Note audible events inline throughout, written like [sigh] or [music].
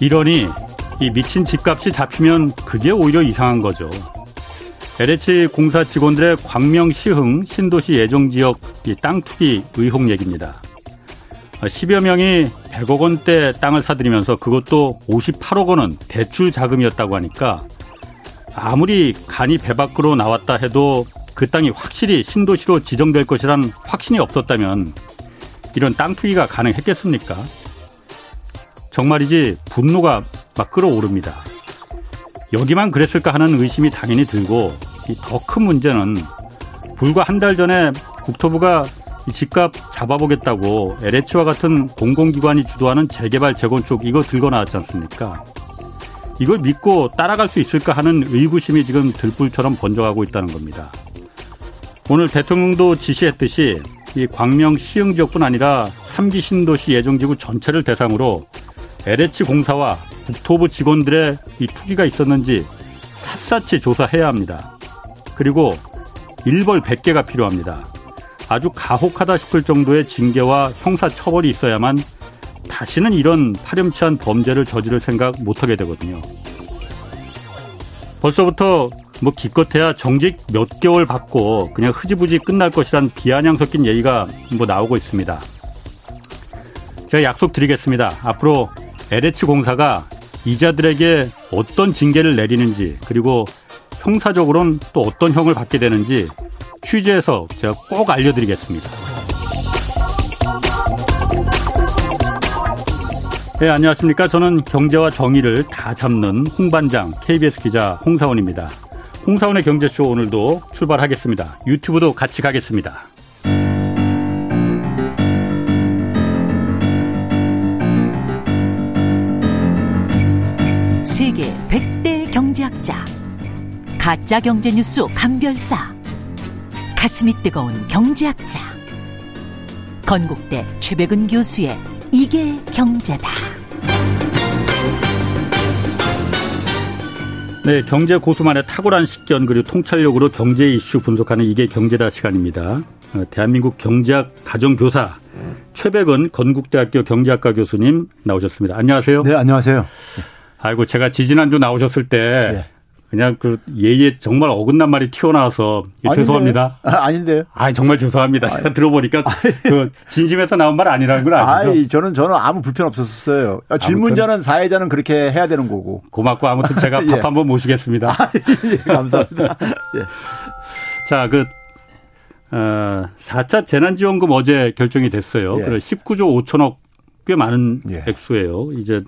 이러니 이 미친 집값이 잡히면 그게 오히려 이상한 거죠. LH 공사 직원들의 광명 시흥 신도시 예정 지역 땅 투기 의혹 얘기입니다. 10여 명이 100억 원대 땅을 사들이면서 그것도 58억 원은 대출 자금이었다고 하니까 아무리 간이 배 밖으로 나왔다 해도 그 땅이 확실히 신도시로 지정될 것이란 확신이 없었다면 이런 땅 투기가 가능했겠습니까? 정말이지 분노가 막 끌어오릅니다. 여기만 그랬을까 하는 의심이 당연히 들고 더 큰 문제는 불과 한 달 전에 국토부가 집값 잡아보겠다고 LH와 같은 공공기관이 주도하는 재개발 재건축 이거 들고 나왔지 않습니까? 이걸 믿고 따라갈 수 있을까 하는 의구심이 지금 들불처럼 번져가고 있다는 겁니다. 오늘 대통령도 지시했듯이 이 광명 시흥 지역뿐 아니라 3기 신도시 예정지구 전체를 대상으로 LH 공사와 국토부 직원들의 이 투기가 있었는지 샅샅이 조사해야 합니다. 그리고 일벌 100개가 필요합니다. 아주 가혹하다 싶을 정도의 징계와 형사 처벌이 있어야만 다시는 이런 파렴치한 범죄를 저지를 생각 못하게 되거든요. 벌써부터 뭐 기껏해야 정직 몇 개월 받고 그냥 흐지부지 끝날 것이란 비아냥 섞인 얘기가 뭐 나오고 있습니다. 제가 약속드리겠습니다. 앞으로 LH 공사가 이자들에게 어떤 징계를 내리는지 그리고 형사적으로는 또 어떤 형을 받게 되는지 취재해서 제가 꼭 알려드리겠습니다. 네, 안녕하십니까. 저는 경제와 정의를 다 잡는 홍반장 KBS 기자 홍사원입니다. 홍사원의 경제쇼 오늘도 출발하겠습니다. 유튜브도 같이 가겠습니다. 100대 경제학자 가짜 경제 뉴스 감별사 가슴이 뜨거운 경제학자 건국대 최백은 교수의 이게 경제다. 네, 경제 고수만의 탁월한 식견 그리고 통찰력으로 경제 이슈 분석하는 이게 경제다 시간입니다. 어, 대한민국 경제학 가정교사 최백은 건국대학교 경제학과 교수님 나오셨습니다. 안녕하세요. 네, 안녕하세요. 아이고 제가 지지난주 나오셨을 때 네. 그냥 그 예에 정말 어긋난 말이 튀어나와서 아닌데요? 죄송합니다. 아, 아닌데요? 아 정말 죄송합니다. 제가 들어보니까 그 진심에서 나온 말 아니라는 걸 아시죠? 아이, 저는 저는 아무 불편 없었어요. 아, 질문자는 사회자는 그렇게 해야 되는 거고. 고맙고 아무튼 [laughs] 제가 예. 밥 한번 모시겠습니다. [laughs] 아, 예, 감사합니다. 예. 자, 그 어, 4차 재난지원금 어제 결정이 됐어요. 예. 그래 19조 5천억 꽤 많은 예. 액수예요. 이제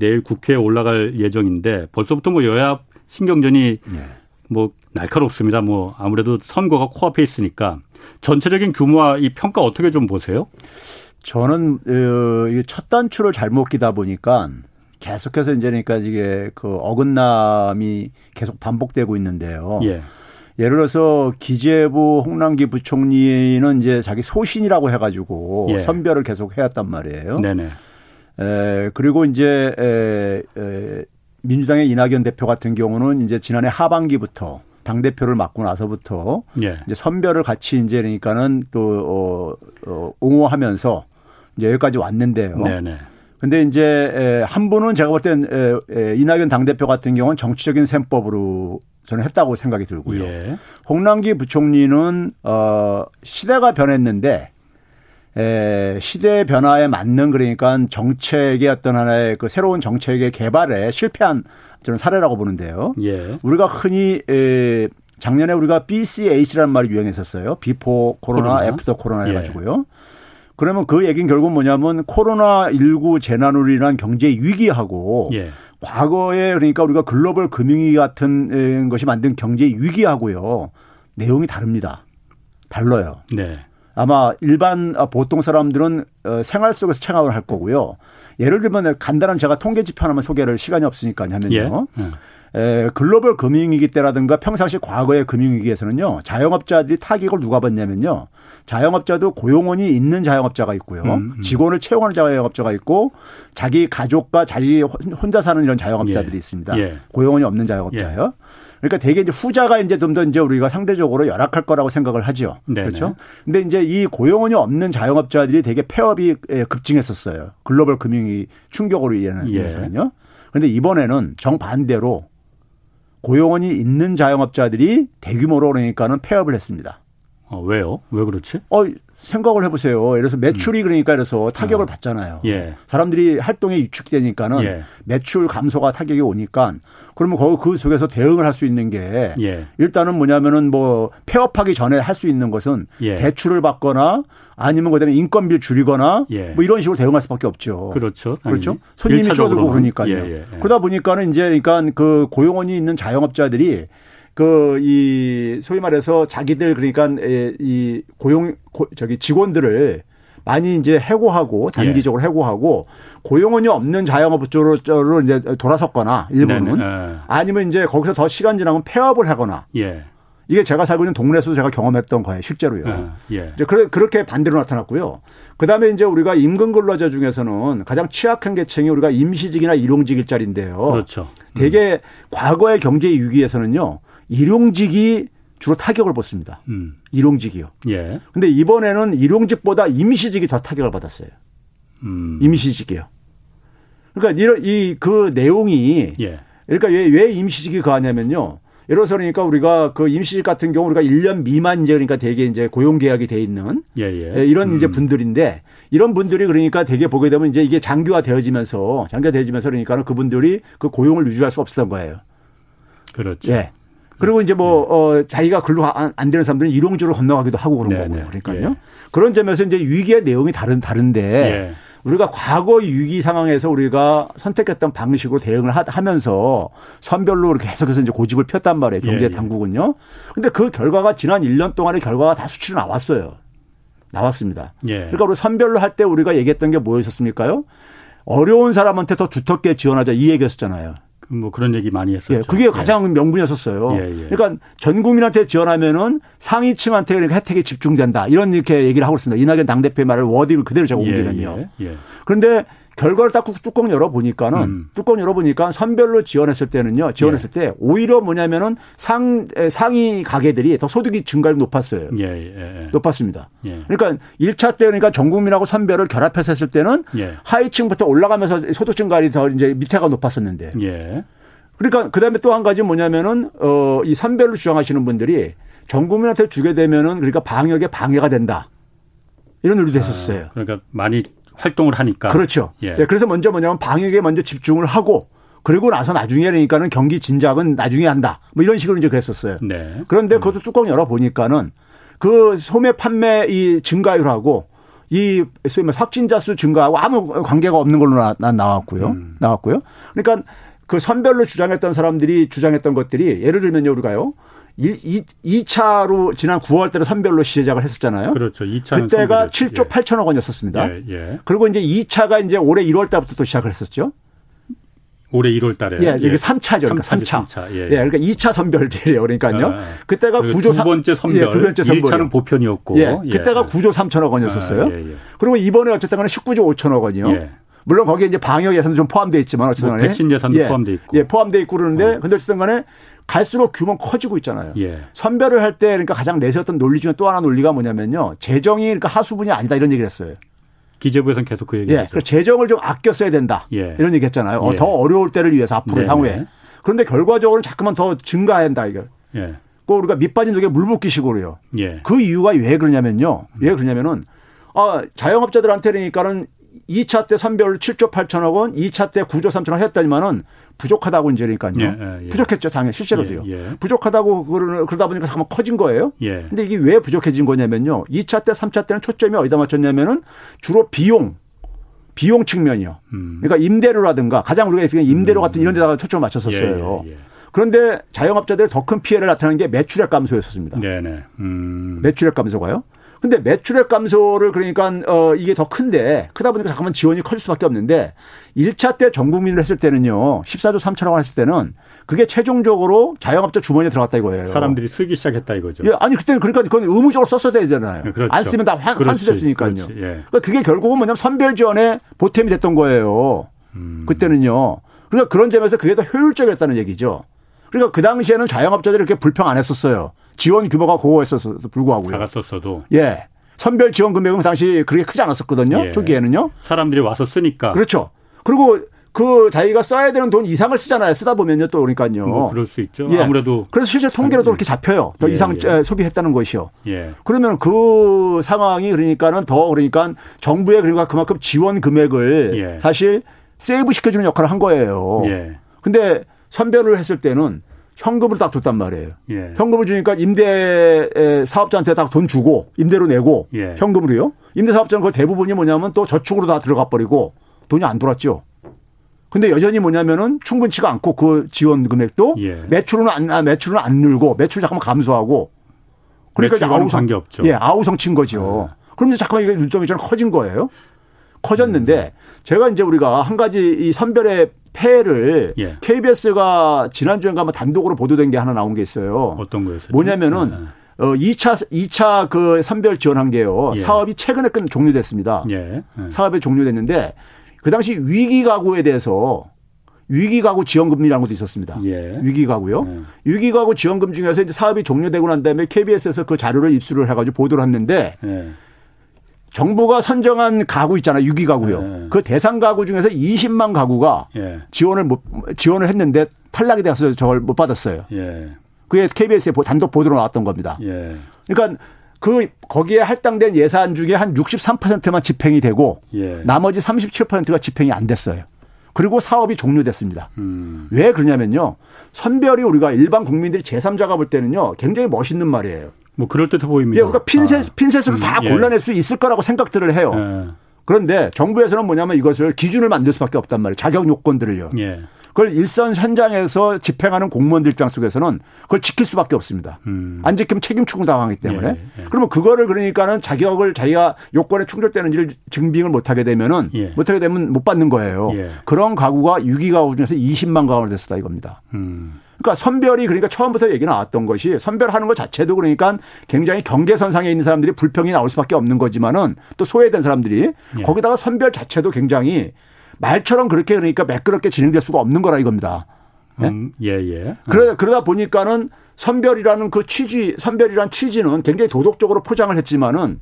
내일 국회에 올라갈 예정인데 벌써부터 뭐 여야 신경전이 네. 뭐 날카롭습니다. 뭐 아무래도 선거가 코앞에 있으니까 전체적인 규모와 이 평가 어떻게 좀 보세요? 저는 어, 첫 단추를 잘못 끼다 보니까 계속해서 이제 그러니까 이게 그 어긋남이 계속 반복되고 있는데요. 예. 예를 들어서 기재부 홍남기 부총리는 이제 자기 소신이라고 해가지고 예. 선별을 계속 해왔단 말이에요. 네네. 에, 그리고 이제 에, 에, 민주당의 이낙연 대표 같은 경우는 이제 지난해 하반기부터 당 대표를 맡고 나서부터 예. 이제 선별을 같이 이제 그러니까는 또 어, 어, 옹호하면서 이제 여기까지 왔는데요. 네네. 근데 이제 한 분은 제가 볼 땐 이낙연 당 대표 같은 경우는 정치적인 셈법으로 저는 했다고 생각이 들고요. 예. 홍남기 부총리는 어 시대가 변했는데 에, 시대 변화에 맞는 그러니까 정책의 어떤 하나의 그 새로운 정책의 개발에 실패한 저는 사례라고 보는데요. 예. 우리가 흔히 에, 작년에 우리가 BC AC라는 말이 유행했었어요. before 코로나, 코로나? after 코로나 예. 해가지고요. 그러면 그 얘기는 결국 뭐냐면 코로나19 재난으로 인한 경제 위기하고 예. 과거에 그러니까 우리가 글로벌 금융위기 같은 것이 만든 경제 위기하고요. 내용이 다릅니다. 달라요. 네. 아마 일반 아, 보통 사람들은 어, 생활 속에서 체감을 할 거고요. 예를 들면 간단한 제가 통계 지표 하나만 소개를 시간이 없으니까 하면요. 예. 예. 에, 글로벌 금융위기 때라든가 평상시 과거의 금융위기에서는요 자영업자들이 타격을 누가 받냐면요 자영업자도 고용원이 있는 자영업자가 있고요 음, 음. 직원을 채용하는 자영업자가 있고 자기 가족과 자기 혼자 사는 이런 자영업자들이 예. 있습니다 예. 고용원이 없는 자영업자요. 예. 그러니까 대개 이제 후자가 이제 좀 더 이제 우리가 상대적으로 열악할 거라고 생각을 하죠. 네네. 그렇죠. 근데 이제 이 고용원이 없는 자영업자들이 되게 폐업이 급증했었어요. 글로벌 금융이 충격으로 인해서는요. 예. 그런데 이번에는 정반대로 고용원이 있는 자영업자들이 대규모로 그러니까는 폐업을 했습니다. 어, 왜요? 왜 그렇지? 어, 생각을 해보세요. 예를 들어서 매출이 음. 그러니까 그래서 타격을 어. 받잖아요. 예. 사람들이 활동에 위축되니까는 예. 매출 감소가 타격이 오니까 그러면 거기 그 속에서 대응을 할 수 있는 게 예. 일단은 뭐냐면은 뭐 폐업하기 전에 할 수 있는 것은 예. 대출을 받거나 아니면 그다음에 인건비를 줄이거나 예. 뭐 이런 식으로 대응할 수밖에 없죠. 그렇죠. 그렇죠. 손님이 줄어들고 그러니까요. 예. 그러다 보니까는 이제 그러니까 그 고용원이 있는 자영업자들이 그 이 소위 말해서 자기들 그러니까 이 고용 저기 직원들을 많이 이제 해고하고 단기적으로 예. 해고하고 고용원이 없는 자영업주로 이제 돌아섰거나 일부는 네 아니면 이제 거기서 더 시간 지나면 폐업을 하거나 예. 이게 제가 살고 있는 동네에서도 제가 경험했던 거예요, 실제로요. 아, 예. 이제 그렇게 반대로 나타났고요. 그 다음에 이제 우리가 임금 근로자 중에서는 가장 취약한 계층이 우리가 임시직이나 일용직 일자리인데요. 그렇죠. 대개 음. 과거의 경제 위기에서는요, 일용직이 주로 타격을 받습니다. 음. 일용직이요. 예. 근데 이번에는 일용직보다 임시직이 더 타격을 받았어요. 음. 임시직이요. 그러니까 이런 이 그 내용이 예. 그러니까 왜, 왜 임시직이 가냐면요. 예를 들어서 그러니까 우리가 그 임시직 같은 경우 우리가 1년 미만 이제 그러니까 되게 이제 고용 계약이 돼 있는 예, 예. 예. 이런 음. 이제 분들인데 이런 분들이 그러니까 되게 보게 되면 이제 이게 장기화 되어지면서 장기화 되어지면서 그러니까는 그분들이 그 고용을 유지할 수 없었던 거예요. 그렇죠. 예. 그리고 이제 뭐, 네. 어, 자기가 근로 안, 안 되는 사람들은 일용직으로 건너가기도 하고 그런 네네. 거고요. 네. 그러니까요. 예. 그런 점에서 이제 위기의 내용이 다른, 다른데 예. 우리가 과거 위기 상황에서 우리가 선택했던 방식으로 대응을 하 면서 선별로 계속해서 이제 고집을 폈단 말이에요. 경제 예, 예. 당국은요. 근데 그 결과가 지난 1년 동안의 결과가 다 수치로 나왔어요. 나왔습니다. 예. 그러니까 우리 선별로 할 때 우리가 얘기했던 게 뭐였었습니까요? 어려운 사람한테 더 두텁게 지원하자 이 얘기였었잖아요. 뭐 그런 얘기 많이 했었죠. 예, 그게 가장 예. 명분이었었어요. 예, 예. 그러니까 전 국민한테 지원하면은 상위층한테 그러니까 혜택이 집중된다. 이런 이렇게 얘기를 하고 있습니다. 이낙연 당 대표의 말을 워딩을 그대로 제가 예, 옮기면요. 예, 그런데 결과를 딱 뚜껑 열어보니까는 음. 뚜껑 열어보니까 선별로 지원했을 때는요. 지원했을 예. 때 오히려 뭐냐면은 상, 상위 가게들이 더 소득이 증가율이 높았어요. 예, 예, 예. 높았습니다. 예. 그러니까 1차 때 그러니까 전 국민하고 선별을 결합해서 했을 때는 하위층부터 올라가면서 소득 증가율이 더 이제 밑에가 높았었는데. 그러니까 그다음에 또 한 가지 뭐냐면은 어, 이 선별로 주장하시는 분들이 전 국민한테 주게 되면은 그러니까 방역에 방해가 된다. 이런 논리도 했었어요. 아, 그러니까 많이 활동을 하니까. 그렇죠. 예. 네, 그래서 먼저 뭐냐면 방역에 먼저 집중을 하고 그리고 나서 나중에 그러니까는 경기 진작은 나중에 한다. 뭐 이런 식으로 이제 그랬었어요. 네. 그런데 음. 그것도 뚜껑 열어 보니까는 그 소매 판매 이 증가율하고 이 소위 말 확진자 수 증가하고 아무 관계가 없는 걸로 나, 나왔고요. 음. 나왔고요. 그러니까 그 선별로 주장했던 사람들이 주장했던 것들이 예를 들면 요 우리가요. 2, 2차로 지난 9월 달에 선별로 시작을 했었잖아요. 그렇죠. 2차 그때가 7조 예. 8천억 원이었었습니다. 예, 예. 그리고 이제 2차가 이제 올해 1월 달부터 또 시작을 했었죠. 올해 1월 달에. 예, 이게 예. 3차죠. 그러니까 3차. 3차. 예. 예. 그러니까 2차 선별제예요. 그러니까요. 아, 그때가 9조 두 번째 선별. 예, 두 번째 선별. 1차는 보편이었고. 예. 그때가 9조 3천억 원이었었어요. 아, 예, 예. 그리고 이번에 어쨌든 간에 19조 5천억 원이요. 예. 물론 거기에 이제 방역 예산도 좀 포함되어 있지만 어쨌든 뭐 간에 뭐 백신 예산도 예. 포함되어 있고. 예, 포함되어 있고 그러는데 어. 근데 어쨌든 간에 갈수록 규모는 커지고 있잖아요. 예. 선별을 할 때 그러니까 가장 내세웠던 논리 중에 또 하나 논리가 뭐냐면요. 재정이 그러니까 하수분이 아니다 이런 얘기를 했어요. 기재부에서는 계속 그 얘기죠. 예. 그래서 재정을 좀 아껴 써야 된다. 예. 이런 얘기 했잖아요. 어, 예. 더 어려울 때를 위해서 앞으로 네 향후에. 그런데 결과적으로 자꾸만 더 증가한다 이걸. 예. 그 우리가 밑빠진 독에 물 붓기식으로요. 예. 그 이유가 왜 그러냐면요. 왜 그러냐면은 아, 자영업자들한테 그러니까는 2차 때 선별 7조 8천억 원, 2차 때 9조 3천억 원 했더니만은 부족하다고 이제 그러니까요. 예, 예, 예. 부족했죠, 당연히 실제로도요. 예, 예. 부족하다고 그러다 보니까 잠깐 커진 거예요. 예. 근데 이게 왜 부족해진 거냐면요. 2차 때, 3차 때는 초점이 어디다 맞췄냐면은 주로 비용, 비용 측면이요. 음. 그러니까 임대료라든가 가장 우리가 지금 임대료 같은 이런 데다가 초점을 맞췄었어요. 그런데 자영업자들 더 큰 피해를 나타내는 게 매출액 감소였었습니다. 네네. 음. 매출액 감소가요. 근데 매출액 감소를 그러니까 어 이게 더 큰데 크다 보니까 잠깐만 지원이 커질 수밖에 없는데 1차 때 전 국민을 했을 때는요. 14조 3천억 원 했을 때는 그게 최종적으로 자영업자 주머니에 들어갔다 이거예요. 사람들이 쓰기 시작했다 이거죠. 예, 아니 그때는 그러니까 그건 의무적으로 썼어야 되잖아요. 예, 그렇죠. 안 쓰면 다 환수됐으니까요. 예. 그러니까 그게 결국은 뭐냐면 선별 지원에 보탬이 됐던 거예요. 음. 그때는요. 그러니까 그런 점에서 그게 더 효율적이었다는 얘기죠. 그러니까 그 당시에는 자영업자들이 이렇게 불평 안 했었어요. 지원 규모가 고했었어도 불구하고요. 작았었어도. 예. 선별 지원 금액은 당시 그렇게 크지 않았었거든요. 예. 초기에는요. 사람들이 와서 쓰니까. 그렇죠. 그리고 그 자기가 써야 되는 돈 이상을 쓰잖아요. 쓰다 보면요 또 그러니까요. 뭐 그럴 수 있죠. 예. 아무래도 그래서 실제 통계로도 그렇게 잡혀요. 더 예, 이상 예. 소비했다는 것이요. 예. 그러면 그 상황이 그러니까는 더 그러니까 정부에 그러니까 그만큼 지원 금액을 예. 사실 세이브 시켜주는 역할을 한 거예요. 예. 근데 선별을 했을 때는 현금으로 딱 줬단 말이에요. 예. 현금을 주니까 임대 사업자한테 딱 돈 주고 임대로 내고 예. 현금으로요. 임대 사업자는 그 대부분이 뭐냐면 또 저축으로 다 들어가 버리고 돈이 안 돌았죠. 근데 여전히 뭐냐면은 충분치가 않고 그 지원 금액도 예. 매출은 안 아, 매출은 안 늘고 매출 잠깐만 감소하고 그러니까 이제 아우성 없죠. 예, 아우성 친 거죠. 네. 그럼 이제 잠깐만 이게 율동이 좀 커진 거예요. 커졌는데 음. 제가 이제 우리가 한 가지 이 선별의 폐해를 예. KBS가 지난주에 가면 단독으로 보도된 게 하나 나온 게 있어요. 어떤 거였어요? 뭐냐면은 네. 어 2차 2차 그 선별 지원 한 게요. 예. 사업이 최근에 끝 종료됐습니다. 예. 예. 사업이 종료됐는데 그 당시 위기 가구에 대해서 위기 가구 지원금이라는 것도 있었습니다. 예. 위기 가구요. 예. 위기 가구 지원금 중에서 이제 사업이 종료되고 난 다음에 KBS에서 그 자료를 입수를 해가지고 보도를 했는데 예. 정부가 선정한 가구 있잖아요. 유기 가구요. 예. 그 대상 가구 중에서 20만 가구가 예. 지원을 못 지원을 했는데 탈락이 돼서 저걸 못 받았어요. 예. 그게 KBS에 단독 보도로 나왔던 겁니다. 그러니까 그 거기에 할당된 예산 중에 한 63%만 집행이 되고 예. 나머지 37%가 집행이 안 됐어요. 그리고 사업이 종료됐습니다. 음. 왜 그러냐면요. 선별이 우리가 일반 국민들이 제3자가 볼 때는요. 굉장히 멋있는 말이에요. 뭐 그럴 듯해 보입니다. 예, 그러니까 핀셋, 아. 핀셋으로 음. 다 예. 골라낼 수 있을 거라고 생각들을 해요. 예. 그런데 정부에서는 뭐냐면 이것을 기준을 만들 수밖에 없단 말이에요. 자격 요건들을요. 예. 그걸 일선 현장에서 집행하는 공무원들 입장 속에서는 그걸 지킬 수밖에 없습니다. 음. 안 지키면 책임 추궁 당하기 때문에. 예, 예. 그러면 그거를 그러니까는 자격을 자기가 요건에 충족되는지를 증빙을 못 하게 되면은 예. 못 하게 되면 못 받는 거예요. 예. 그런 가구가 6위 가구 중에서 20만 가구가 됐었다 이겁니다. 음. 그러니까 선별이 그러니까 처음부터 얘기 나왔던 것이 선별하는 것 자체도 그러니까 굉장히 경계선상에 있는 사람들이 불평이 나올 수밖에 없는 거지만은 또 소외된 사람들이 예. 거기다가 선별 자체도 굉장히 말처럼 그렇게 그러니까 매끄럽게 진행될 수가 없는 거라 이겁니다. 예, 음, 예. 예. 그러, 그러다 보니까는 선별이라는 그 취지, 선별이란 취지는 굉장히 도덕적으로 포장을 했지만은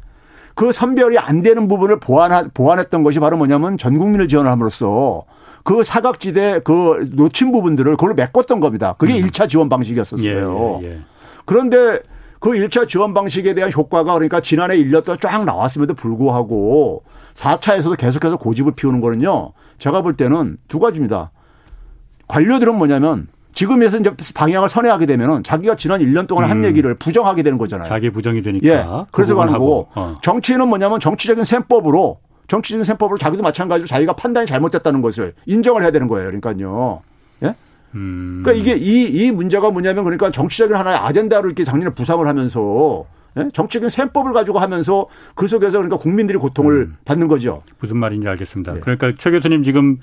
그 선별이 안 되는 부분을 보완하, 보완했던 것이 바로 뭐냐면 전 국민을 지원을 함으로써 그 사각지대 그 놓친 부분들을 그걸로 메꿨던 겁니다. 그게 음. 1차 지원 방식이었었어요. 예, 예, 예. 그런데 그 1차 지원 방식에 대한 효과가 그러니까 지난해 1년 동안 쫙 나왔음에도 불구하고 4차에서도 계속해서 고집을 피우는 거는요. 제가 볼 때는 두 가지입니다. 관료들은 뭐냐면 지금에서 이제 방향을 선회하게 되면은 자기가 지난 1년 동안 음. 한 얘기를 부정하게 되는 거잖아요. 자기 부정이 되니까. 예. 그래서 가는 거고 어. 정치인은 뭐냐면 정치적인 셈법으로 정치적인 셈법으로 자기도 마찬가지로 자기가 판단이 잘못됐다는 것을 인정을 해야 되는 거예요. 그러니까요. 예? 음. 그러니까 이게 이, 이 문제가 뭐냐면 그러니까 정치적인 하나의 아젠다로 이렇게 작년에 부상을 하면서 예? 정치적인 셈법을 가지고 하면서 그 속에서 그러니까 국민들이 고통을 음. 받는 거죠. 무슨 말인지 알겠습니다. 예. 그러니까 최 교수님 지금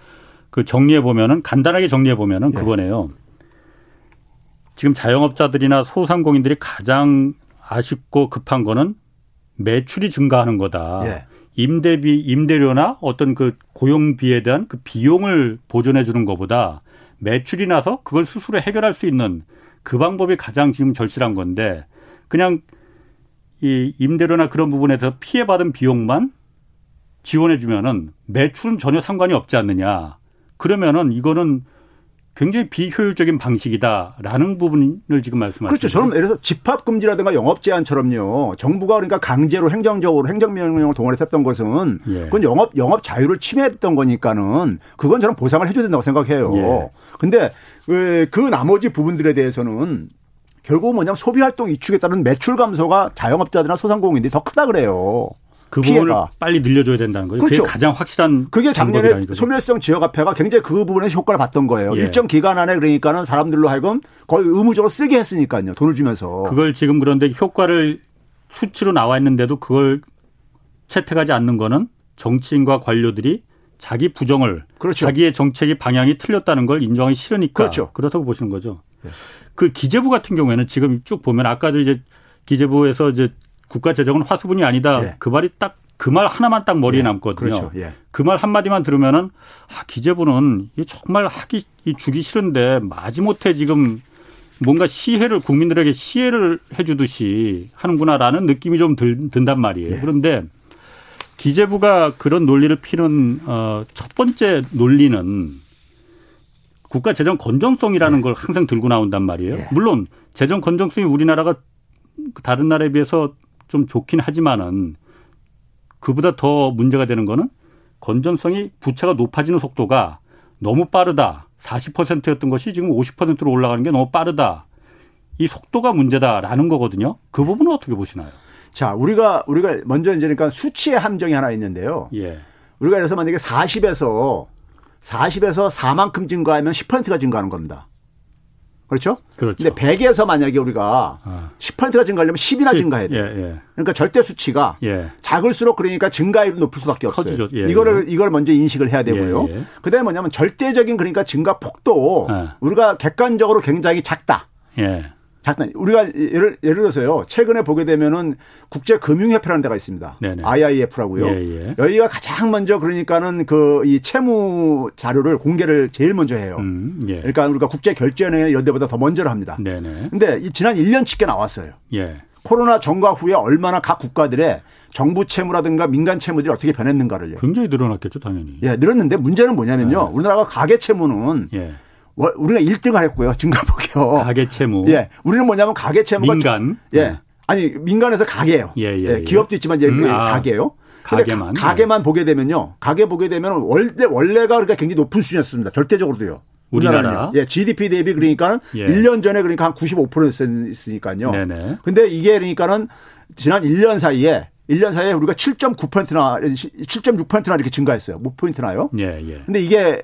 그 정리해 보면은 간단하게 정리해 보면은 예. 그거네요. 지금 자영업자들이나 소상공인들이 가장 아쉽고 급한 거는 매출이 증가하는 거다. 예. 임대비, 임대료나 어떤 그 고용비에 대한 그 비용을 보존해 주는 것보다 매출이 나서 그걸 스스로 해결할 수 있는 그 방법이 가장 지금 절실한 건데 그냥 이 임대료나 그런 부분에서 피해받은 비용만 지원해 주면은 매출은 전혀 상관이 없지 않느냐. 그러면은 이거는 굉장히 비효율적인 방식이다라는 부분을 지금 말씀하시죠. 그렇죠. 저는 예를 들어서 집합 금지라든가 영업 제한처럼요. 정부가 그러니까 강제로 행정적으로 행정명령을 동원했었던 것은 예. 그건 영업 영업 자유를 침해했던 거니까는 그건 저는 보상을 해줘야 된다고 생각해요. 예. 근데 그 나머지 부분들에 대해서는 결국 뭐냐면 소비 활동 이축에 따른 매출 감소가 자영업자들이나 소상공인들이 더 크다 그래요. 그 부분을 피해가. 빨리 늘려줘야 된다는 거죠. 그렇죠. 그게 가장 확실한 그게 작년에 소멸성 지역화폐가 굉장히 그 부분에서 효과를 봤던 거예요. 예. 일정 기간 안에 그러니까는 사람들로 하여금 거의 의무적으로 쓰게 했으니까요. 돈을 주면서. 그걸 지금 그런데 효과를 수치로 나와 있는데도 그걸 채택하지 않는 거는 정치인과 관료들이 자기 부정을 그렇죠. 자기의 정책의 방향이 틀렸다는 걸 인정하기 싫으니까 그렇죠. 그렇다고 보시는 거죠. 네. 그 기재부 같은 경우에는 지금 쭉 보면 아까도 이제 기재부에서 이제 국가 재정은 화수분이 아니다. 예. 그 말이 딱 그 말 하나만 딱 머리에 예. 남거든요. 그렇죠. 예. 그말 한마디만 들으면은 아, 기재부는 정말 하기 주기 싫은데 마지못해 지금 뭔가 시혜를 국민들에게 시혜를 해주듯이 하는구나라는 느낌이 좀 들, 든단 말이에요. 예. 그런데 기재부가 그런 논리를 피는 어, 첫 번째 논리는 국가 재정 건전성이라는 네. 걸 항상 들고 나온단 말이에요. 네. 물론 재정 건전성이 우리나라가 다른 나라에 비해서 좀 좋긴 하지만은 그보다 더 문제가 되는 거는 건전성이 부채가 높아지는 속도가 너무 빠르다. 40%였던 것이 지금 50%로 올라가는 게 너무 빠르다. 이 속도가 문제다라는 거거든요. 그 부분은 어떻게 보시나요? 자, 우리가 우리가 먼저 이제 그러니까 수치의 함정이 하나 있는데요. 예. 우리가 그래서 만약에 40에서 40에서 4만큼 증가하면 10%가 증가하는 겁니다. 그렇죠? 그렇죠. 근데 100에서 만약에 우리가 아. 10%가 증가하려면 10이나 10, 증가해야 돼요. 예, 예. 그러니까 절대 수치가 예. 작을수록 그러니까 증가율이 높을 수밖에 없어요. 커지죠. 예, 이거를 예. 이걸 먼저 인식을 해야 되고요. 예, 그다음에 뭐냐면 절대적인 그러니까 증가 폭도 우리가 객관적으로 굉장히 작다. 작다. 우리가 예를 예를 들어서요. 최근에 보게 되면은 국제 금융 협회라는 데가 있습니다. 네네. IIF라고요. 예, 예. 여기가 가장 먼저 그러니까는 그 이 채무 자료를 공개를 제일 먼저 해요. 음, 예. 그러니까 우리가 국제 결제은행 연대보다 더 먼저를 합니다. 네네. 근데 지난 1년치게 나왔어요. 예. 코로나 전과 후에 얼마나 각 국가들의 정부 채무라든가 민간 채무들이 어떻게 변했는가를요. 굉장히 늘어났겠죠, 당연히. 예, 늘었는데 문제는 뭐냐면요. 네. 우리나라가 가계 채무는 예. 우리가 1등을 했고요. 증가폭이요. 가계 채무. [laughs] 예. 우리는 뭐냐면 가계 채무가 민간. 예. 네. 아니 민간에서 가계예요. 예, 예, 예. 기업도 있지만 이제 음, 아, 가계예요. 가계만. 가계만 보게 되면요. 가계 보게 되면 원래 원래가 그러니까 굉장히 높은 수준이었습니다. 절대적으로도요. 우리나라. 예, GDP 대비 그러니까 예. 1년 전에 그러니까 한 95%였으니까요. 네네. 근데 이게 그러니까는 지난 1년 사이에 1년 사이에 우리가 7.9%나 7.6%나 이렇게 증가했어요. 뭐 포인트나요? 예, 예. 근데 이게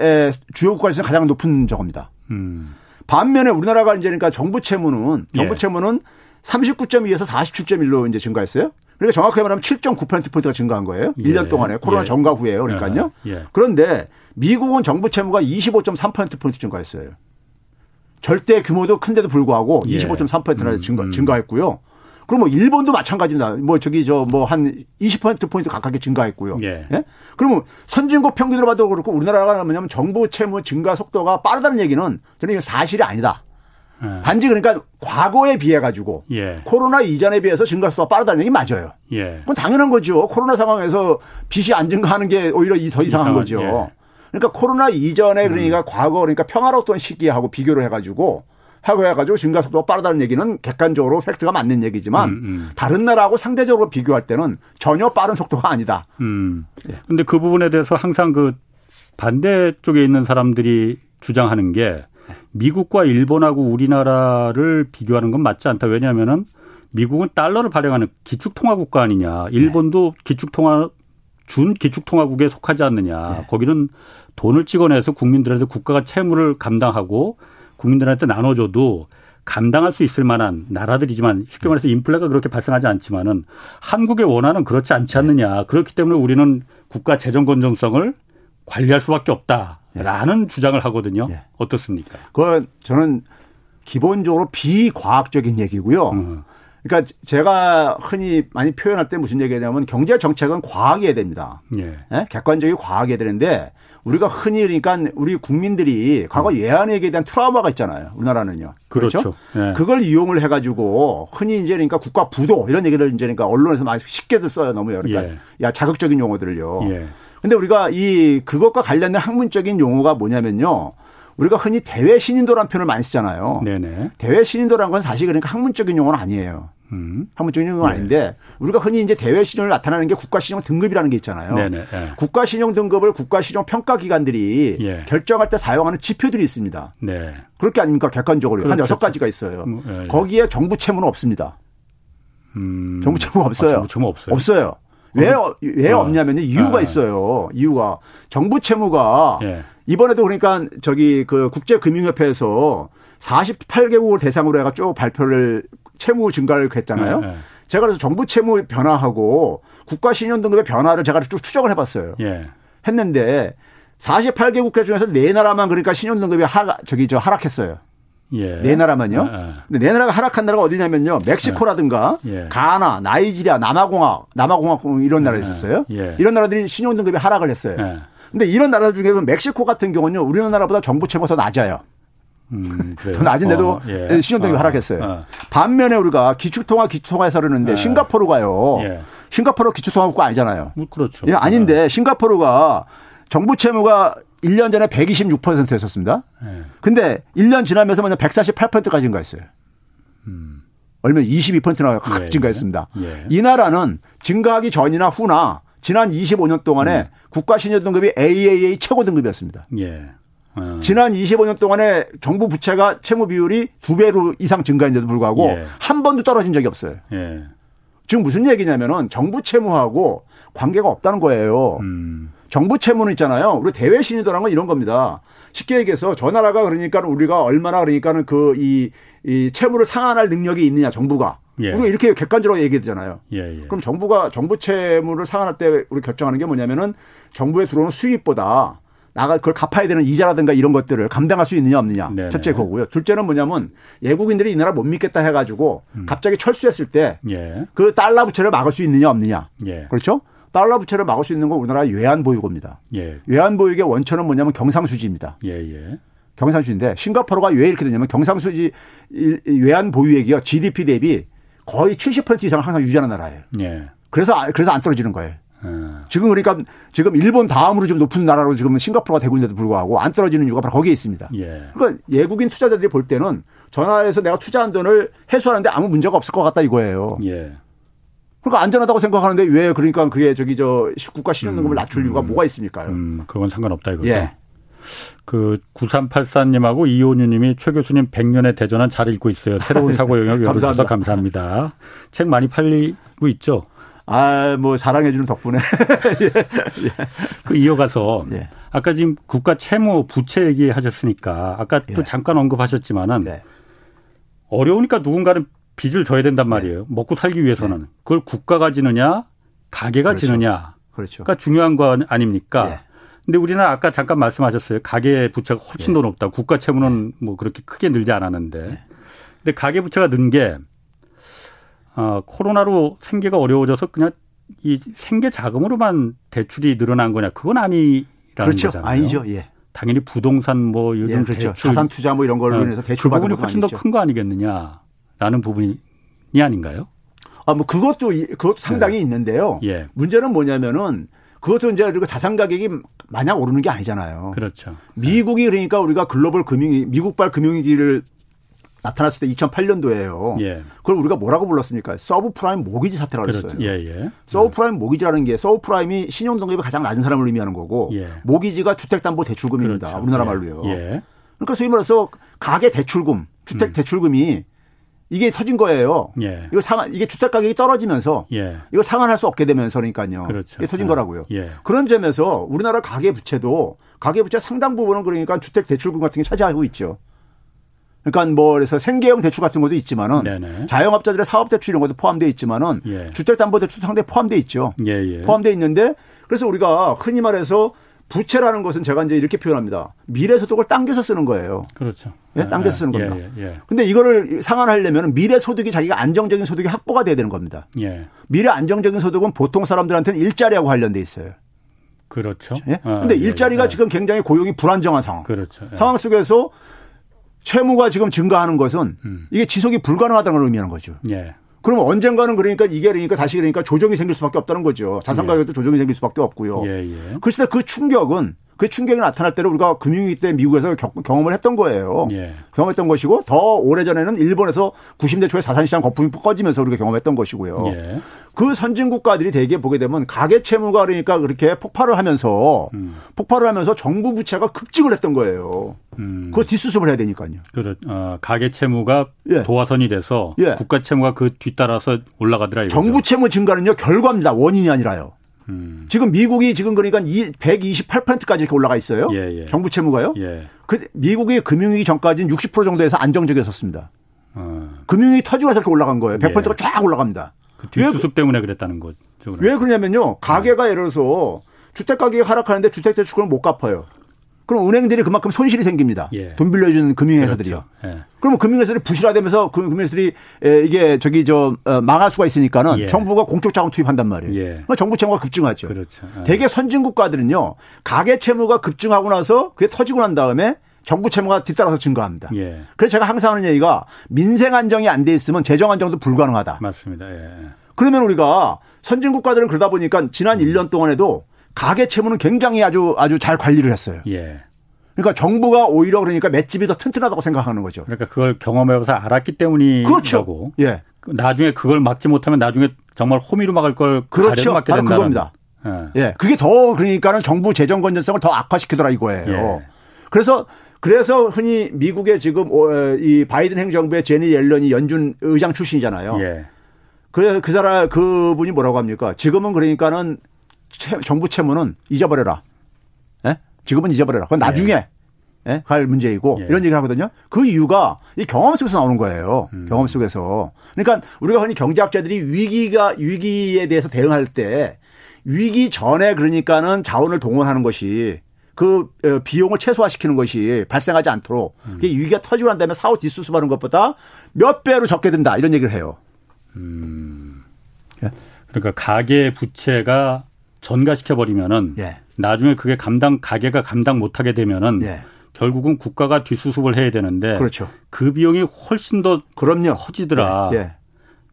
주요 국가에서 가장 높은 저겁니다. 음. 반면에 우리나라가 이제 그러니까 정부 채무는 정부 예. 채무는 39.2에서 47.1로 이제 증가했어요. 그러니까 정확하게 말하면 7.9%포인트가 증가한 거예요. 예. 1년 동안에 코로나 예. 전과 후에요. 그러니까요. 예. 그런데 미국은 정부 채무가 25.3%포인트 증가했어요. 절대 규모도 큰데도 불구하고 25.3%나 예. 증가, 음. 증가했고요. 그럼 뭐 일본도 마찬가지입니다. 뭐 저기 저 뭐 한 20% 포인트 가깝게 증가했고요. 예. 예? 그러면 선진국 평균으로 봐도 그렇고 우리나라가 뭐냐면 정부 채무 증가 속도가 빠르다는 얘기는 저는 이게 사실이 아니다. 예. 단지 그러니까 과거에 비해 가지고 예. 코로나 이전에 비해서 증가 속도가 빠르다는 얘기 맞아요. 예. 그건 당연한 거죠. 코로나 상황에서 빚이 안 증가하는 게 오히려 더 이상한 거죠. 예. 그러니까 코로나 이전에 그러니까 음. 과거 그러니까 평화로웠던 시기하고 비교를 해가지고 하고 해가지고 증가 속도가 빠르다는 얘기는 객관적으로 팩트가 맞는 얘기지만 음, 음. 다른 나라하고 상대적으로 비교할 때는 전혀 빠른 속도가 아니다. 음. 그런데 예. 그 부분에 대해서 항상 그 반대 쪽에 있는 사람들이 주장하는 게 미국과 일본하고 우리나라를 비교하는 건 맞지 않다. 왜냐하면은 미국은 달러를 발행하는 기축통화 국가 아니냐. 일본도 네. 기축통화 준 기축통화국에 속하지 않느냐. 네. 거기는 돈을 찍어내서 국민들한테 국가가 채무를 감당하고 국민들한테 나눠줘도 감당할 수 있을 만한 나라들이지만 쉽게 말해서 인플레가 그렇게 발생하지 않지만은 한국의 원화는 그렇지 않지 않느냐. 그렇기 때문에 우리는 국가 재정 건전성을 관리할 수밖에 없다라는 예. 주장을 하거든요. 예. 어떻습니까? 그건 저는 기본적으로 비과학적인 얘기고요. 음. 그러니까 제가 흔히 많이 표현할 때 무슨 얘기냐면 경제 정책은 과학이어야 됩니다. 예. 네? 객관적이 과학이어야 되는데 우리가 흔히 그러니까 우리 국민들이 과거 음. 예한액에 대한 트라우마가 있잖아요. 우리나라는요. 그렇죠. 그렇죠? 예. 그걸 이용을 해가지고 흔히 이제 그러니까 국가 부도 이런 얘기를 이제 그러니까 언론에서 많이 쉽게들 써요. 너무요. 그러니까 예. 야 자극적인 용어들을요. 예. 근데 우리가 이 그것과 관련된 학문적인 용어가 뭐냐면요. 우리가 흔히 대외 신인도라는 표현을 많이 쓰잖아요. 네네. 대외 신인도라는 건 사실 그러니까 학문적인 용어는 아니에요. 음. 학문적인 용어는 네. 아닌데 우리가 흔히 이제 대외 신용을 나타나는 게 국가 신용 등급이라는 게 있잖아요. 네네. 네. 국가 신용 등급을 국가 신용 평가 기관들이 예. 결정할 때 사용하는 지표들이 있습니다. 네. 그렇게 아닙니까? 객관적으로 그렇죠. 한 여섯 가지가 있어요. 음, 예, 예. 거기에 정부 채무는 없습니다. 음. 정부 채무 없어요. 아, 정부 채무 없어요. 없어요. 왜, 왜 어. 없냐면 이유가 아. 있어요. 이유가 정부 채무가 예. 이번에도 그러니까 저기 그 국제금융협회에서 48개국을 대상으로 해가 쭉 발표를 채무 증가를 했잖아요. 네, 네. 제가 그래서 정부 채무 변화하고 국가 신용 등급의 변화를 제가 쭉 추적을 해봤어요. 예. 했는데 48개 국가 중에서 네 나라만 그러니까 신용 등급이 하 저기 저 하락했어요. 예. 네 나라만요. 예, 예. 근데 네 나라가 하락한 나라가 어디냐면요. 멕시코라든가 예. 가나, 나이지리아, 남아공화, 남아공화 이런 나라가 있었어요. 예. 이런 나라들이 신용 등급이 하락을 했어요. 근데 이런 나라 중에서 멕시코 같은 경우는요. 우리나라보다 정부 채무가 더 낮아요. 음, 더 낮은데도 어, 예. 신용등급이 어, 하락했어요. 어. 반면에 우리가 기축통화 기축통화에서 그러는데 예. 싱가포르 가요. 예. 싱가포르 기축통화 국가 아니잖아요. 뭐 그렇죠. 예, 아닌데 싱가포르가 정부 채무가 1년 전에 126%였었습니다. 네. 근데 1년 지나면서 뭐냐 148%까지 증가했어요. 음. 얼마 22%나 확 예, 증가했습니다. 예. 이 나라는 증가하기 전이나 후나 지난 25년 동안에 음. 국가 신용 등급이 AAA 최고 등급이었습니다. 예. 어. 지난 25년 동안에 정부 부채가 채무 비율이 두 배로 이상 증가했는데도 불구하고 예. 한 번도 떨어진 적이 없어요. 예. 지금 무슨 얘기냐면은 정부 채무하고 관계가 없다는 거예요. 음. 정부 채무는 있잖아요. 우리 대외 신유도라는 건 이런 겁니다. 쉽게 얘기해서 저 나라가 그러니까 우리가 얼마나 그러니까는 그이 이 채무를 상환할 능력이 있느냐 정부가 예. 우리가 이렇게 객관적으로 얘기되잖아요. 예, 예. 그럼 정부가 정부 채무를 상환할 때 우리 결정하는 게 뭐냐면은 정부에 들어오는 수입보다 나가 그걸 갚아야 되는 이자라든가 이런 것들을 감당할 수 있느냐 없느냐. 네네. 첫째 그거고요. 둘째는 뭐냐면 외국인들이 이 나라 못 믿겠다 해가지고 음. 갑자기 철수했을 때그 예. 달러 부채를 막을 수 있느냐 없느냐. 예. 그렇죠? 달러 부채를 막을 수 있는 건 우리나라 외환 보유고입니다. 예. 외환 보유의 원천은 뭐냐면 경상수지입니다. 예, 경상수지인데 싱가포르가 왜 이렇게 되냐면 경상수지 외환 보유액이요 GDP 대비 거의 70% 이상을 항상 유지하는 나라예요. 그래서 그래서 안 떨어지는 거예요. 음. 지금 그러니까 지금 일본 다음으로 좀 높은 나라로 지금 싱가포르가 되고 있는데도 불구하고 안 떨어지는 이유가 바로 거기에 있습니다. 예. 그러니까 외국인 투자자들이 볼 때는 전화해서 내가 투자한 돈을 회수하는데 아무 문제가 없을 것 같다 이거예요. 예. 그러니까 안전하다고 생각하는데 왜 그러니까 그게 저기 저 국가 신용등급을 음. 낮출 이유가 음. 뭐가 있습니까요? 음, 그건 상관없다 이거죠. 예. 그 9384님하고 이호뉴님이 최 교수님 100년의 대전한 잘 읽고 있어요. 새로운 사고 영역 열어주셔서 감사합니다. 책 많이 팔리고 있죠? 아, 뭐 사랑해주는 덕분에. [laughs] 예. 예. 그 이어가서 예. 아까 지금 국가 채무 부채 얘기하셨으니까 아까 또 예. 잠깐 언급하셨지만은 네. 어려우니까 누군가는 빚을 져야 된단 네. 말이에요. 네. 먹고 살기 위해서는 네. 그걸 국가가 지느냐 가게가 그렇죠. 지느냐. 그렇죠. 그러니까 중요한 거 아닙니까? 네. 근데 우리는 아까 잠깐 말씀하셨어요. 가계 부채가 훨씬 더 높다. 국가 채무는 뭐 그렇게 크게 늘지 않았는데. 근데 가계 부채가 는 게 어, 코로나로 생계가 어려워져서 그냥 이 생계 자금으로만 대출이 늘어난 거냐 그건 아니라는 그렇죠. 거잖아요. 아니죠. 예. 당연히 부동산 뭐 요즘 예, 그렇죠. 대출, 자산 투자 뭐 이런 걸로 어, 인해서 대출 그 부분이 훨씬 더 큰 거 아니겠느냐라는 부분이 아닌가요? 아, 뭐 그것도 그것도 상당히 네. 있는데요. 예. 문제는 뭐냐면은 그것도 이제 그리고 자산 가격이 마냥 오르는 게 아니잖아요. 그렇죠. 미국이 그러니까 우리가 글로벌 금융 미국발 금융위기를 나타났을 때 2008년도에요. 예. 그걸 우리가 뭐라고 불렀습니까? 서브프라임 모기지 사태라고 그랬어요. 그렇죠. 예, 예. 서브프라임 모기지라는 게 서브프라임이 신용 등급이 가장 낮은 사람을 의미하는 거고 예. 모기지가 주택담보 대출금입니다. 그렇죠. 우리나라 예. 말로요. 예. 그러니까 소위 말해서 가계 대출금, 주택 음. 대출금이 이게 터진 거예요. 예. 이거 상한 이게 주택 가격이 떨어지면서 예. 이거 상환할 수 없게 되면서 그러니까요. 그렇죠. 이게 터진 예. 거라고요. 예. 그런 점에서 우리나라 가계 부채도 가계 부채 상당 부분은 그러니까 주택 대출금 같은 게 차지하고 있죠. 그러니까 뭐 그래서 생계형 대출 같은 것도 있지만은 네네. 자영업자들의 사업 대출 이런 것도 포함되어 있지만은 예. 주택담보대출 상당히 포함되어 있죠. 예예. 예. 포함되어 있는데 그래서 우리가 흔히 말해서 부채라는 것은 제가 이제 이렇게 표현합니다. 미래 소득을 당겨서 쓰는 거예요. 그렇죠. 예, 당겨서 쓰는 예, 겁니다. 예, 예. 근데 이거를 상환하려면 미래 소득이 자기가 안정적인 소득이 확보가 돼야 되는 겁니다. 예. 미래 안정적인 소득은 보통 사람들한테는 일자리하고 관련돼 있어요. 그렇죠. 예? 아, 근데 예, 일자리가 예. 지금 굉장히 고용이 불안정한 상황. 그렇죠. 상황 속에서 채무가 지금 증가하는 것은 음. 이게 지속이 불가능하다는 걸 의미하는 거죠. 예. 그러면 언젠가는 그러니까 이게 그러니까 다시 그러니까 조정이 생길 수밖에 없다는 거죠. 자산 예. 가격도 예. 조정이 생길 수밖에 없고요. 예, 예. 글쎄 그 충격은 그 충격이 나타날 때를 우리가 금융위기 때 미국에서 경험을 했던 거예요. 예. 경험했던 것이고 더 오래전에는 일본에서 90대 초에 자산시장 거품이 꺼지면서 우리가 경험했던 것이고요. 예. 그 선진 국가들이 대개 보게 되면 가계 채무가 그러니까 그렇게 폭발을 하면서 음. 폭발을 하면서 정부 부채가 급증을 했던 거예요. 음. 그거 뒷수습을 해야 되니까요. 그렇. 어, 가계 채무가 예. 도화선이 돼서 예. 국가 채무가 그 뒤따라서 올라가더라. 이거죠. 정부 채무 증가는요 결과입니다. 원인이 아니라요. 음. 지금 미국이 지금 그러니까 128%까지 이렇게 올라가 있어요. 예, 예. 정부 채무가요. 예. 그 미국이 금융위기 전까지는 60% 정도에서 안정적이었습니다. 어. 금융위기 터지고 서 이렇게 올라간 거예요. 100%가 예. 쫙 올라갑니다. 그 뒷수습 때문에 그랬다는 거죠. 왜 그러냐면요. 가게가 예를 들어서 주택 가격이 하락하는데 주택 대출금을 못 갚아요. 그럼 은행들이 그만큼 손실이 생깁니다. 예. 돈 빌려주는 금융회사들이요. 그렇죠. 예. 그러면 금융회사들이 부실화되면서 그 금융회사들이 이게 저기 저 어, 망할 수가 있으니까는 예. 정부가 공적 자금 투입한단 말이에요. 예. 그러니까 정부 채무가 급증하죠. 그렇죠. 예. 대개 선진 국가들은요 가계 채무가 급증하고 나서 그게 터지고 난 다음에 정부 채무가 뒤따라서 증가합니다. 예. 그래서 제가 항상 하는 얘기가 민생 안정이 안 돼 있으면 재정 안정도 불가능하다. 맞습니다. 예. 그러면 우리가 선진 국가들은 그러다 보니까 지난 음. 1년 동안에도 가계 채무는 굉장히 아주 아주 잘 관리를 했어요. 예. 그러니까 정부가 오히려 그러니까 맷집이 더 튼튼하다고 생각하는 거죠. 그러니까 그걸 경험해서 알았기 때문이라고. 그렇죠. 예. 나중에 그걸 막지 못하면 나중에 정말 호미로 막을 걸 그렇죠. 막게 바로 그겁니다. 예. 예. 그게 더 그러니까는 정부 재정 건전성을 더 악화시키더라 이거예요. 예. 그래서 그래서 흔히 미국의 지금 이 바이든 행정부의 제니 옐런이 연준 의장 출신이잖아요. 예. 그래 그 사람 그분이 뭐라고 합니까? 지금은 그러니까는 채, 정부 채무는 잊어버려라. 예? 지금은 잊어버려라. 그건 나중에 예. 예? 갈 문제이고 예. 이런 얘기를 하거든요. 그 이유가 이 경험 속에서 나오는 거예요. 음. 경험 속에서. 그러니까 우리가 흔히 경제학자들이 위기가 위기에 대해서 대응할 때 위기 전에 그러니까는 자원을 동원하는 것이 그 어, 비용을 최소화시키는 것이 발생하지 않도록 음. 그게 위기가 터지고 난 다음에 사후 뒷수습하는 것보다 몇 배로 적게 든다 이런 얘기를 해요. 음. 예? 그러니까 가계 부채가 전가시켜 버리면은 예. 나중에 그게 감당 가계가 감당 못하게 되면은 예. 결국은 국가가 뒷수습을 해야 되는데 그렇죠. 그 비용이 훨씬 더 그럼요. 커지더라. 예. 예.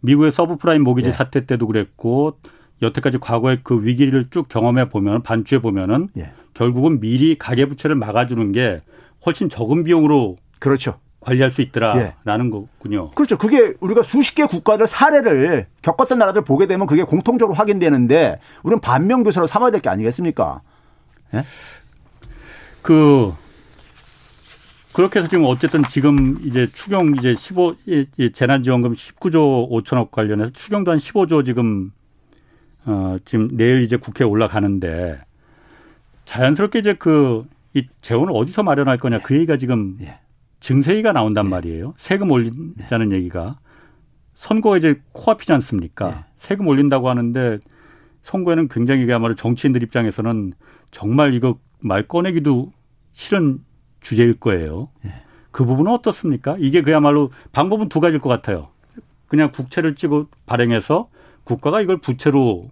미국의 서브프라임 모기지 예. 사태 때도 그랬고 여태까지 과거의 그 위기를 쭉 경험해 보면 반주해 보면은 예. 결국은 미리 가계 부채를 막아주는 게 훨씬 적은 비용으로 그렇죠. 관리할 수 있더라라는 예. 거군요. 그렇죠. 그게 우리가 수십 개 국가들 사례를 겪었던 나라들 보게 되면 그게 공통적으로 확인되는데 우리는 반면 교사로 삼아야 될 게 아니겠습니까? 예? 그 그렇게 해서 지금 어쨌든 지금 이제 추경 이제 15 재난지원금 19조 5천억 관련해서 추경도 한 15조 지금 어 지금 내일 이제 국회에 올라가는데 자연스럽게 이제 그 이 재원을 어디서 마련할 거냐 그 얘기가 지금 예. 증세위가 나온단 예. 말이에요. 세금 올린다는 예. 얘기가 선거에 이제 코앞이지 않습니까? 예. 세금 올린다고 하는데 선거에는 굉장히 그야말로 정치인들 입장에서는 정말 이거 말 꺼내기도 싫은 주제일 거예요. 예. 그 부분은 어떻습니까? 이게 그야말로 방법은 두 가지일 것 같아요. 그냥 국채를 찍어 발행해서 국가가 이걸 부채로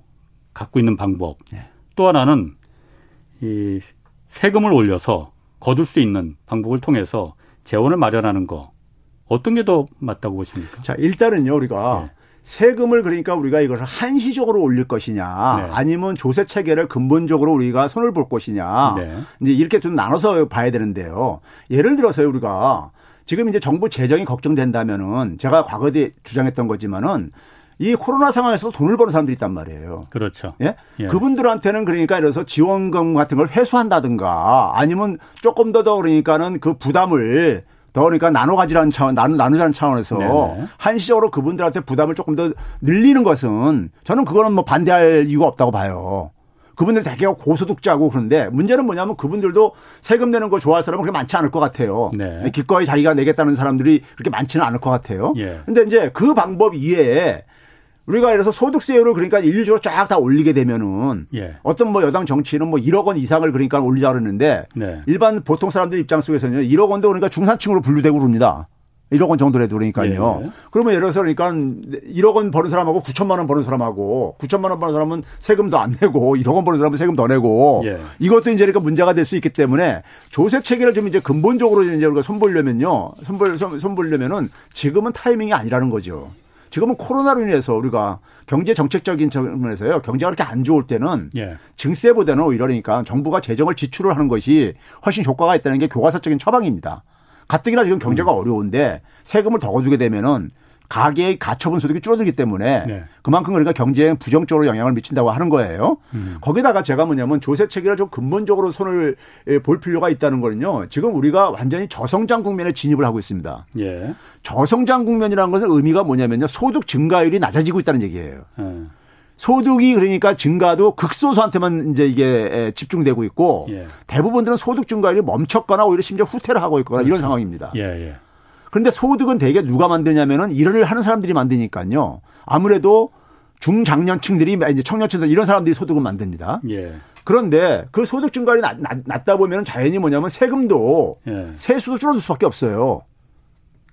갖고 있는 방법. 예. 또 하나는 이 세금을 올려서 거둘 수 있는 방법을 통해서 재원을 마련하는 거 어떤 게 더 맞다고 보십니까? 자 일단은요 우리가 네. 세금을 그러니까 우리가 이것을 한시적으로 올릴 것이냐 네. 아니면 조세 체계를 근본적으로 우리가 손을 볼 것이냐 네. 이제 이렇게 좀 나눠서 봐야 되는데요. 예를 들어서 우리가 지금 이제 정부 재정이 걱정된다면은 제가 과거에 주장했던 거지만은 이 코로나 상황에서 돈을 버는 사람들이 있단 말이에요. 그렇죠. 예? 예. 그분들한테는 그러니까 이래서 지원금 같은 걸 회수한다든가 아니면 조금 더 더 그러니까는 그 부담을 더 그러니까 나눠 가지라는 차원, 나누, 나누자는 차원에서 네네. 한시적으로 그분들한테 부담을 조금 더 늘리는 것은 저는 그거는 뭐 반대할 이유가 없다고 봐요. 그분들 대개 고소득자고 그런데 문제는 뭐냐면 그분들도 세금 내는 거 좋아할 사람은 그렇게 많지 않을 것 같아요. 네. 기꺼이 자기가 내겠다는 사람들이 그렇게 많지는 않을 것 같아요. 예. 근데 이제 그 방법 이외에 우리가 예를 들어서 소득세율을 그러니까 일률적으로 쫙 다 올리게 되면은 예. 어떤 뭐 여당 정치는 뭐 1억 원 이상을 그러니까 올리자 그러는데 네. 일반 보통 사람들 입장 속에서는 1억 원도 그러니까 중산층으로 분류되고 그럽니다. 1억 원 정도라도 그러니까요. 예. 그러면 예를 들어서 그러니까 1억 원 버는 사람하고 9천만 원 버는 사람하고 9천만 원 버는 사람은 세금도 안 내고 1억 원 버는 사람은 세금 더 내고 예. 이것도 이제 그러니까 문제가 될 수 있기 때문에 조세 체계를 좀 이제 근본적으로 이제 우리가 손보려면요. 손볼 손보려면은 지금은 타이밍이 아니라는 거죠. 지금은 코로나로 인해서 우리가 경제 정책적인 측면에서요. 경제가 그렇게 안 좋을 때는 예. 증세보다는 오히려 그러니까 정부가 재정을 지출을 하는 것이 훨씬 효과가 있다는 게 교과서적인 처방입니다. 가뜩이나 지금 경제가 음. 어려운데 세금을 더 거두게 되면은 가계의 가처분 소득이 줄어들기 때문에 네. 그만큼 그러니까 경제에 부정적으로 영향을 미친다고 하는 거예요. 음. 거기다가 제가 뭐냐면 조세 체계를 좀 근본적으로 손을 볼 필요가 있다는 거는요. 지금 우리가 완전히 저성장 국면에 진입을 하고 있습니다. 예. 저성장 국면이라는 것은 의미가 뭐냐면요. 소득 증가율이 낮아지고 있다는 얘기예요. 예. 소득이 그러니까 증가도 극소수한테만 이제 이게 집중되고 있고 예. 대부분들은 소득 증가율이 멈췄거나 오히려 심지어 후퇴를 하고 있거나 그렇죠. 이런 상황입니다. 예, 예. 그런데 소득은 대개 누가 만드냐면은 일을 하는 사람들이 만드니까요. 아무래도 중장년층들이 이제 청년층들 이런 사람들이 소득을 만듭니다. 예. 그런데 그 소득 증가율이 낮, 낮, 다 보면 자연히 뭐냐면 세금도 예. 세수도 줄어들 수밖에 없어요.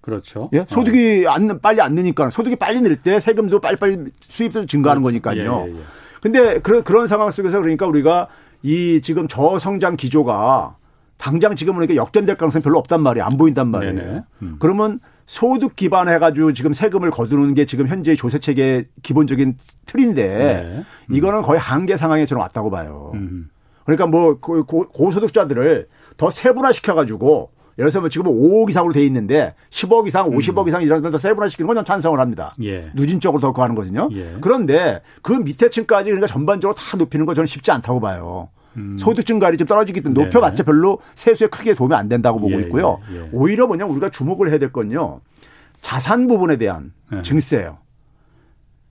그렇죠. 예? 소득이 어. 안, 빨리 안 느니까 소득이 빨리 늘 때 세금도 빨리빨리 수입도 증가하는 그렇죠. 거니까요. 예, 예, 예. 근데 그런, 그런 상황 속에서 그러니까 우리가 이 지금 저성장 기조가 당장 지금 보니까 역전될 가능성이 별로 없단 말이에요. 안 보인단 말이에요. 음. 그러면 소득 기반 해가지고 지금 세금을 거두는 게 지금 현재 조세 체계 기본적인 틀인데 네. 음. 이거는 거의 한계 상황에 저는 왔다고 봐요. 음. 그러니까 뭐 고소득자들을 더 세분화 시켜가지고 예를 들어서 지금 5억 이상으로 돼 있는데 10억 이상, 50억 음. 이상 이런 걸 세분화 시키는 건전 찬성을 합니다. 예. 누진적으로 더 가는 거거든요. 예. 그런데 그 밑에 층까지 그러니까 전반적으로 다 높이는 건 저는 쉽지 않다고 봐요. 음. 소득 증 가율이 좀 떨어지기 때문에 높여봤자 별로 세수에 크게 도움이 안 된다고 보고 예, 있고요. 예, 예. 오히려 뭐냐 우리가 주목을 해야 될 건요. 자산 부분에 대한 예. 증세예요.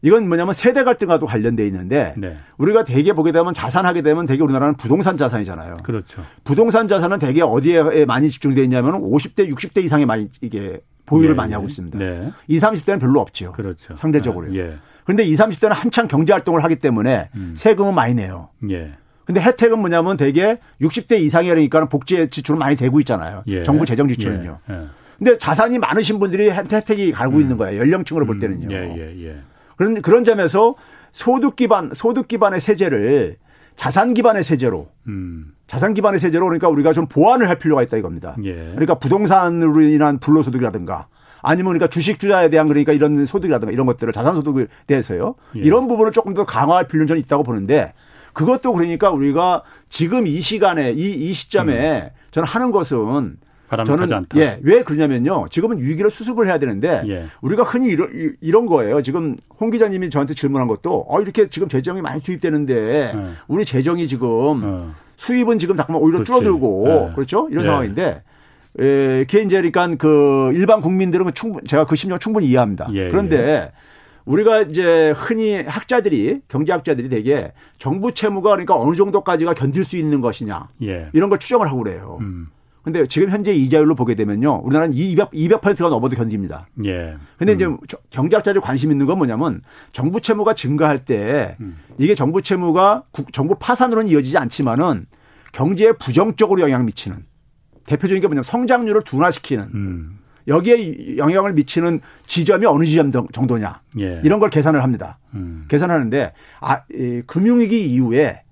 이건 뭐냐면 세대 갈등과도 관련돼 있는데 네. 우리가 대개 보게 되면 자산하게 되면 대개 우리나라는 부동산 자산이잖아요. 그렇죠. 부동산 자산은 대개 어디에 많이 집중돼 있냐면 50대, 60대 이상에 많이 이게 보유를 예, 많이 하고 있습니다. 네. 20, 30대는 별로 없죠. 그렇죠. 상대적으로요. 예. 그런데 20, 30대는 한창 경제 활동을 하기 때문에 음. 세금은 많이 내요. 예. 근데 혜택은 뭐냐면 대개 60대 이상이라니까 복지 지출은 많이 되고 있잖아요. 예. 정부 재정 지출은요. 예. 예. 근데 자산이 많으신 분들이 혜택이 가고 음. 있는 거예요. 연령층으로 볼 음. 때는요. 예, 예, 예. 그런 그런 점에서 소득 기반 소득 기반의 세제를 자산 기반의 세제로 음. 자산 기반의 세제로 그러니까 우리가 좀 보완을 할 필요가 있다 이겁니다. 예. 그러니까 부동산으로 인한 불로소득이라든가 아니면 그러니까 주식 투자에 대한 그러니까 이런 소득이라든가 이런 것들을 자산 소득에 대해서요. 예. 이런 부분을 조금 더 강화할 필요는 저는 있다고 보는데 그것도 그러니까 우리가 지금 이 시간에 이, 이 시점에 음. 저는 하는 것은 저는 않다. 예, 왜 그러냐면요. 지금은 위기를 수습을 해야 되는데 예. 우리가 흔히 이런, 이런 거예요. 지금 홍 기자님이 저한테 질문한 것도 어 이렇게 지금 재정이 많이 투입되는데 예. 우리 재정이 지금 어. 수입은 지금 잠깐만 오히려 그렇지. 줄어들고 예. 그렇죠? 이런 예. 상황인데 에, 그게 이제 그러니까 그 일반 국민들은 충분 제가 그 심정 충분히 이해합니다. 예, 그런데 예. 우리가 이제 흔히 학자들이 경제학자들이 되게 정부 채무가 그러니까 어느 정도까지가 견딜 수 있는 것이냐 예. 이런 걸 추정을 하고 그래요. 음. 근데 지금 현재 이자율로 보게 되면요. 우리나라는 200, 200%가 넘어도 견딥니다. 예. 근데 음. 이제 경제학자들이 관심 있는 건 뭐냐면 정부 채무가 증가할 때 음. 이게 정부 채무가 정부 파산으로는 이어지지 않지만은 경제에 부정적으로 영향 미치는 대표적인 게 뭐냐면 성장률을 둔화시키는 음. 여기에 영향을 미치는 지점이 어느 지점 정도냐 예. 이런 걸 계산을 합니다. 음. 계산하는데 아, 이, 금융위기 이후에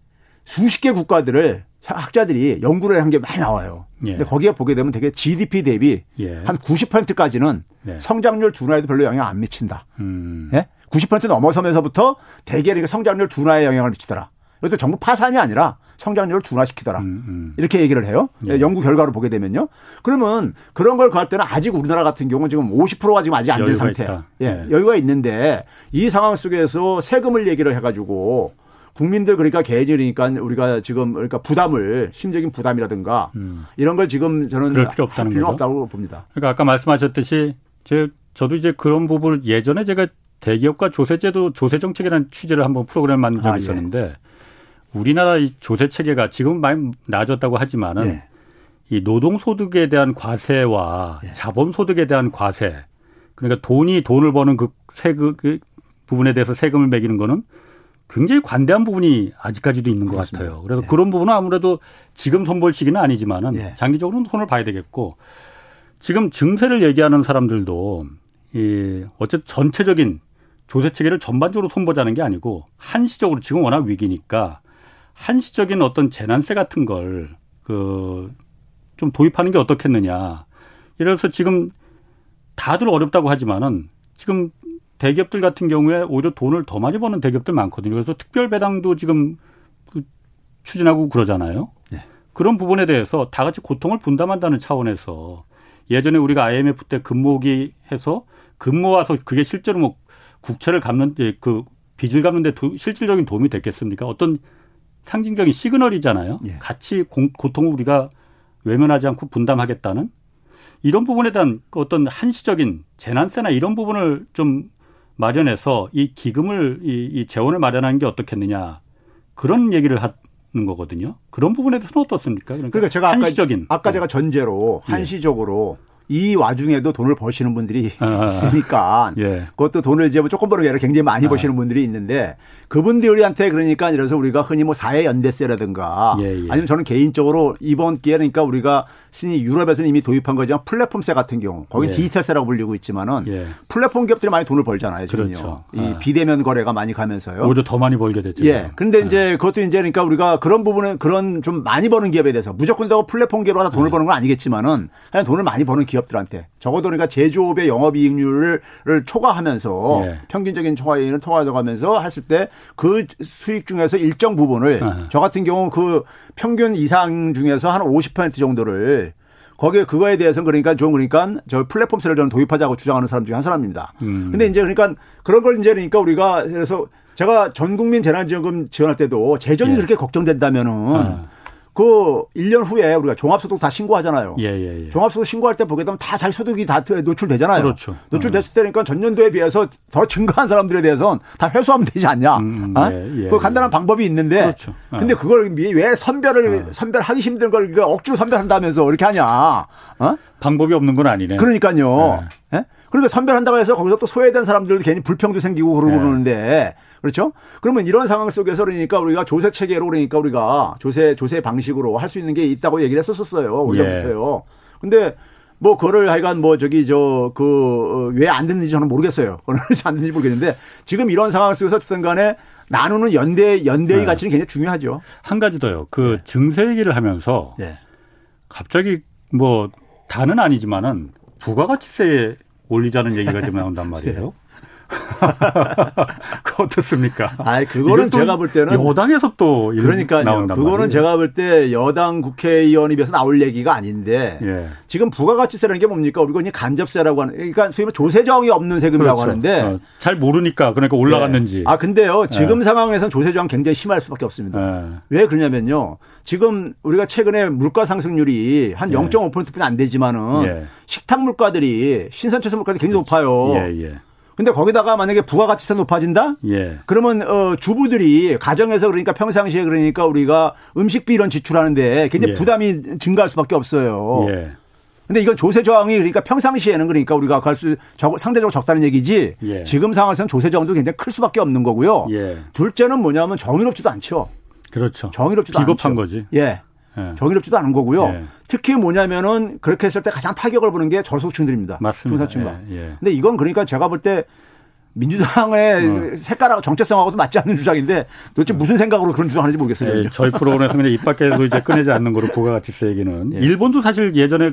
수십 개 국가들을 학자들이 연구를 한 게 많이 나와요. 예. 근데 거기에 보게 되면 되게 GDP 대비 예. 한 90%까지는 네. 성장률 둔화에도 별로 영향 안 미친다. 음. 예? 90% 넘어서면서부터 대개 성장률 둔화에 영향을 미치더라. 이것도 정부 파산이 아니라 성장률을 둔화시키더라. 음, 음. 이렇게 얘기를 해요. 예. 연구 결과를 보게 되면요. 그러면 그런 걸 구할 때는 아직 우리나라 같은 경우는 지금 50%가 지금 아직 안 된 상태야. 예. 네. 여유가 있는데 이 상황 속에서 세금을 얘기를 해가지고 국민들 그러니까 개인이니까 우리가 지금 그러니까 부담을 심적인 부담이라든가 음. 이런 걸 지금 저는 그럴 필요 없다는 필요 없다고 봅니다. 그러니까 아까 말씀하셨듯이 제 저도 이제 그런 부분을 예전에 제가 대기업과 조세제도 조세 정책이라는 취지를 한번 프로그램 만든 적이 아, 예. 있었는데 우리나라 이 조세 체계가 지금 많이 나아졌다고 하지만은 예. 이 노동 소득에 대한 과세와 예. 자본 소득에 대한 과세 그러니까 돈이 돈을 버는 그 세금 그 부분에 대해서 세금을 매기는 거는 굉장히 관대한 부분이 아직까지도 있는 그렇습니다. 것 같아요. 그래서 예. 그런 부분은 아무래도 지금 손볼 시기는 아니지만은 예. 장기적으로는 손을 봐야 되겠고 지금 증세를 얘기하는 사람들도 이 어쨌든 전체적인 조세 체계를 전반적으로 손보자는 게 아니고 한시적으로 지금 워낙 위기니까 한시적인 어떤 재난세 같은 걸 그 좀 도입하는 게 어떻겠느냐. 예를 들어서 지금 다들 어렵다고 하지만은 지금 대기업들 같은 경우에 오히려 돈을 더 많이 버는 대기업들 많거든요. 그래서 특별 배당도 지금 그 추진하고 그러잖아요. 네. 그런 부분에 대해서 다 같이 고통을 분담한다는 차원에서 예전에 우리가 IMF 때 금모기 해서 금모아서 그게 실제로 뭐 국채를 갚는 그 빚을 갚는데 도, 실질적인 도움이 됐겠습니까? 어떤 상징적인 시그널이잖아요. 예. 같이 공, 고통을 우리가 외면하지 않고 분담하겠다는 이런 부분에 대한 어떤 한시적인 재난세나 이런 부분을 좀 마련해서 이 기금을 이, 이 재원을 마련하는 게 어떻겠느냐 그런 얘기를 하 는 거거든요. 그런 부분에 대해서는 어떻습니까? 그러니까, 그러니까 제가 한시적인 아까, 아까 제가 전제로 예. 한시적으로 이 와중에도 돈을 버시는 분들이 아, 있으니까 예. 그것도 돈을 이제 뭐 조금 버는 게 아니라 굉장히 많이 아. 버시는 분들이 있는데 그분들한테 그러니까 이래서 우리가 흔히 뭐 사회 연대세라든가 예, 예. 아니면 저는 개인적으로 이번 기회에 그러니까 우리가 신이 유럽에서는 이미 도입한 거지만 플랫폼세 같은 경우 거기 예. 디지털세라고 불리고 있지만은 예. 플랫폼 기업들이 많이 돈을 벌잖아요 지금요. 그렇죠. 이 아. 비대면 거래가 많이 가면서요. 오히려 더 많이 벌게 됐죠. 예. 근데 이제 그것도 이제 그러니까 우리가 그런 부분은 그런 좀 많이 버는 기업에 대해서 무조건 다 플랫폼 기업으로 돈을 버는 건 아니겠지만은 그냥 돈을 많이 버는 기업 기업들한테 적어도 그러니까 제조업의 영업이익률을 초과하면서 예. 평균적인 초과이익을 초과해가면서 했을 때그 수익 중에서 일정 부분을 아. 저 같은 경우 그 평균 이상 중에서 한 50% 정도를 거기에 그거에 대해서는 그러니까 좀 그러니까 저 플랫폼세를 저는 도입하자고 주장하는 사람 중에 한 사람입니다. 음. 근데 이제 그러니까 그런 걸 이제 그러니까 우리가 그래서 제가 전 국민 재난지원금 지원할 때도 재정이 예. 그렇게 걱정된다면은 아. 그 1년 후에 우리가 종합소득 다 신고하잖아요. 예, 예, 예. 종합소득 신고할 때 보게 되면 다 자기 소득이 다 노출되잖아요. 그렇죠. 노출됐을 때니까 전년도에 비해서 더 증가한 사람들에 대해서는 다 회수하면 되지 않냐. 음, 음 어? 예, 예, 그 간단한 방법이 있는데. 그렇죠. 어. 근데 그걸 왜 선별을 어. 선별하기 힘든 걸 억지로 선별한다면서 이렇게 하냐. 어? 방법이 없는 건 아니네. 그러니까요. 예? 그러니까 선별한다고 해서 거기서 또 소외된 사람들도 괜히 불평도 생기고 그러고 그러는데 그렇죠? 그러면 이런 상황 속에서 그러니까 우리가 조세 체계로 그러니까 우리가 조세 조세 방식으로 할 수 있는 게 있다고 얘기를 했었었어요. 오전부터요. 예. 근데 뭐 그거를 하여간 뭐 저기 저 그 왜 안 됐는지 저는 모르겠어요. 그건 안 됐는지 모르겠는데 지금 이런 상황 속에서 어쨌든 간에 나누는 연대 연대의 네. 가치는 굉장히 중요하죠. 한 가지 더요. 그 네. 증세 얘기를 하면서 네. 갑자기 뭐 다는 아니지만은 부가가치세 올리자는 얘기가 좀 나온단 말이에요. [laughs] [laughs] 그 어떻습니까? 아, 그거는 제가 볼 때는 여당에서 또 그러니까 그거는 말이에요. 제가 볼 때 여당 국회의원이 비해서 나올 얘기가 아닌데 예. 지금 부가가치세라는 게 뭡니까? 우리가 그냥 간접세라고 하는 그러니까 소위 말 조세저항이 없는 세금이라고 그렇죠. 하는데 어, 잘 모르니까 그러니까 올라갔는지. 네. 아 근데요 지금 예. 상황에서는 조세저항 굉장히 심할 수밖에 없습니다. 예. 왜 그러냐면요. 지금 우리가 최근에 물가 상승률이 한 0.5%뿐이 안 되지만은 예. 식탁 물가들이 신선채소 물가들이 굉장히 높아요. 근데 거기다가 만약에 부가가치세 높아진다? 예. 그러면 어 주부들이 가정에서 그러니까 평상시에 그러니까 우리가 음식비 이런 지출하는데 굉장히 예. 부담이 증가할 수밖에 없어요. 예. 근데 이건 조세 저항이 그러니까 평상시에는 그러니까 우리가 갈수 상대적으로 적다는 얘기지. 예. 지금 상황에서는 조세 저항도 굉장히 클 수밖에 없는 거고요. 예. 둘째는 뭐냐면 정의롭지도 않죠. 그렇죠. 정의롭지도 비겁한 않죠. 거지. 예. 예. 정의롭지도 않은 거고요. 예. 특히 뭐냐면은 그렇게 했을 때 가장 타격을 보는 게 저소득층들입니다. 맞습니다. 중산층과. 예. 예. 근데 이건 그러니까 제가 볼 때 민주당의 어. 색깔하고 정체성하고도 맞지 않는 주장인데 도대체 무슨 생각으로 그런 주장하는지 모르겠어요. 예, 저희 프로그램에서 [laughs] 그냥 입 밖에서 이제 꺼내지 않는 거로 부가가치세 얘기는 예. 일본도 사실 예전에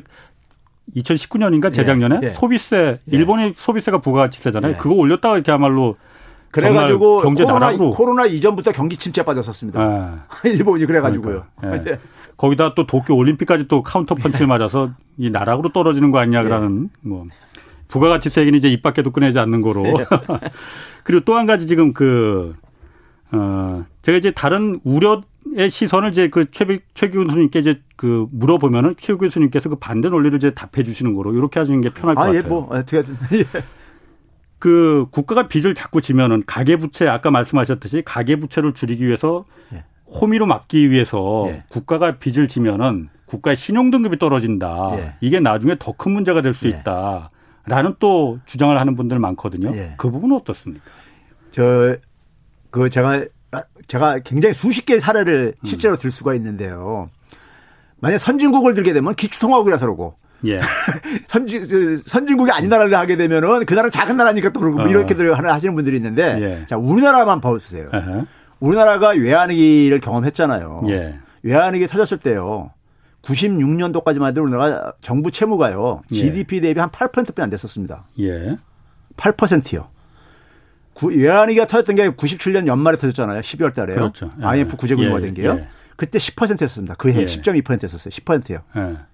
2019년인가 재작년에 예. 소비세 일본의 소비세가 부가가치세잖아요. 그거 올렸다가 이렇게야말로 그래가지고 경제 코로나, 코로나 이전부터 경기 침체 빠졌었습니다. 아. [laughs] 일본이 그래가지고요. 그러니까. 예. [laughs] 거기다 또 도쿄 올림픽까지 또 카운터 펀치를 맞아서 이 나락으로 떨어지는 거 아니냐라는 예. 뭐 부가가치세 얘기는 이제 입 밖에도 꺼내지 않는 거로. 예. [laughs] 그리고 또 한 가지 지금 그, 어, 제가 이제 다른 우려의 시선을 이제 그 최, 최 교수님께 이제 그 물어보면은 최 교수님께서 그 반대 논리를 이제 답해 주시는 거로 이렇게 하시는 게 편할 것 아, 예, 같아요. 뭐, 어떻게 [laughs] 예. 그 국가가 빚을 자꾸 지면은 가계부채 아까 말씀하셨듯이 가계부채를 줄이기 위해서 예. 호미로 막기 위해서 예. 국가가 빚을 지면은 국가의 신용 등급이 떨어진다. 예. 이게 나중에 더 큰 문제가 될수 예. 있다. 라는 또 주장을 하는 분들 많거든요. 예. 그 부분은 어떻습니까? 저, 그 제가, 제가 굉장히 수십 개의 사례를 실제로 음. 들 수가 있는데요. 만약 선진국을 들게 되면 기축통화국이라서 그러고 예. [laughs] 선진 그 선진국이 아닌 나라를 하게 되면은 그 나라 작은 나라니까 또 그러고 어. 이렇게들 하시는 분들이 있는데 예. 자 우리나라만 봐보세요. uh 우리나라가 외환위기를 경험했잖아요. 예. 외환위기 터졌을 때요. 96년도까지만 해도 우리나라 정부 채무가요. 예. GDP 대비 한 8%뿐이 안 됐었습니다. 예. 8%요. 외환위기가 터졌던 게 97년 연말에 터졌잖아요. 12월 달에요. 그렇죠. 예. IMF 구제금융화 된 게요. 예. 그때 10%였습니다. 그해 예. 10.2%였어요. 10%요.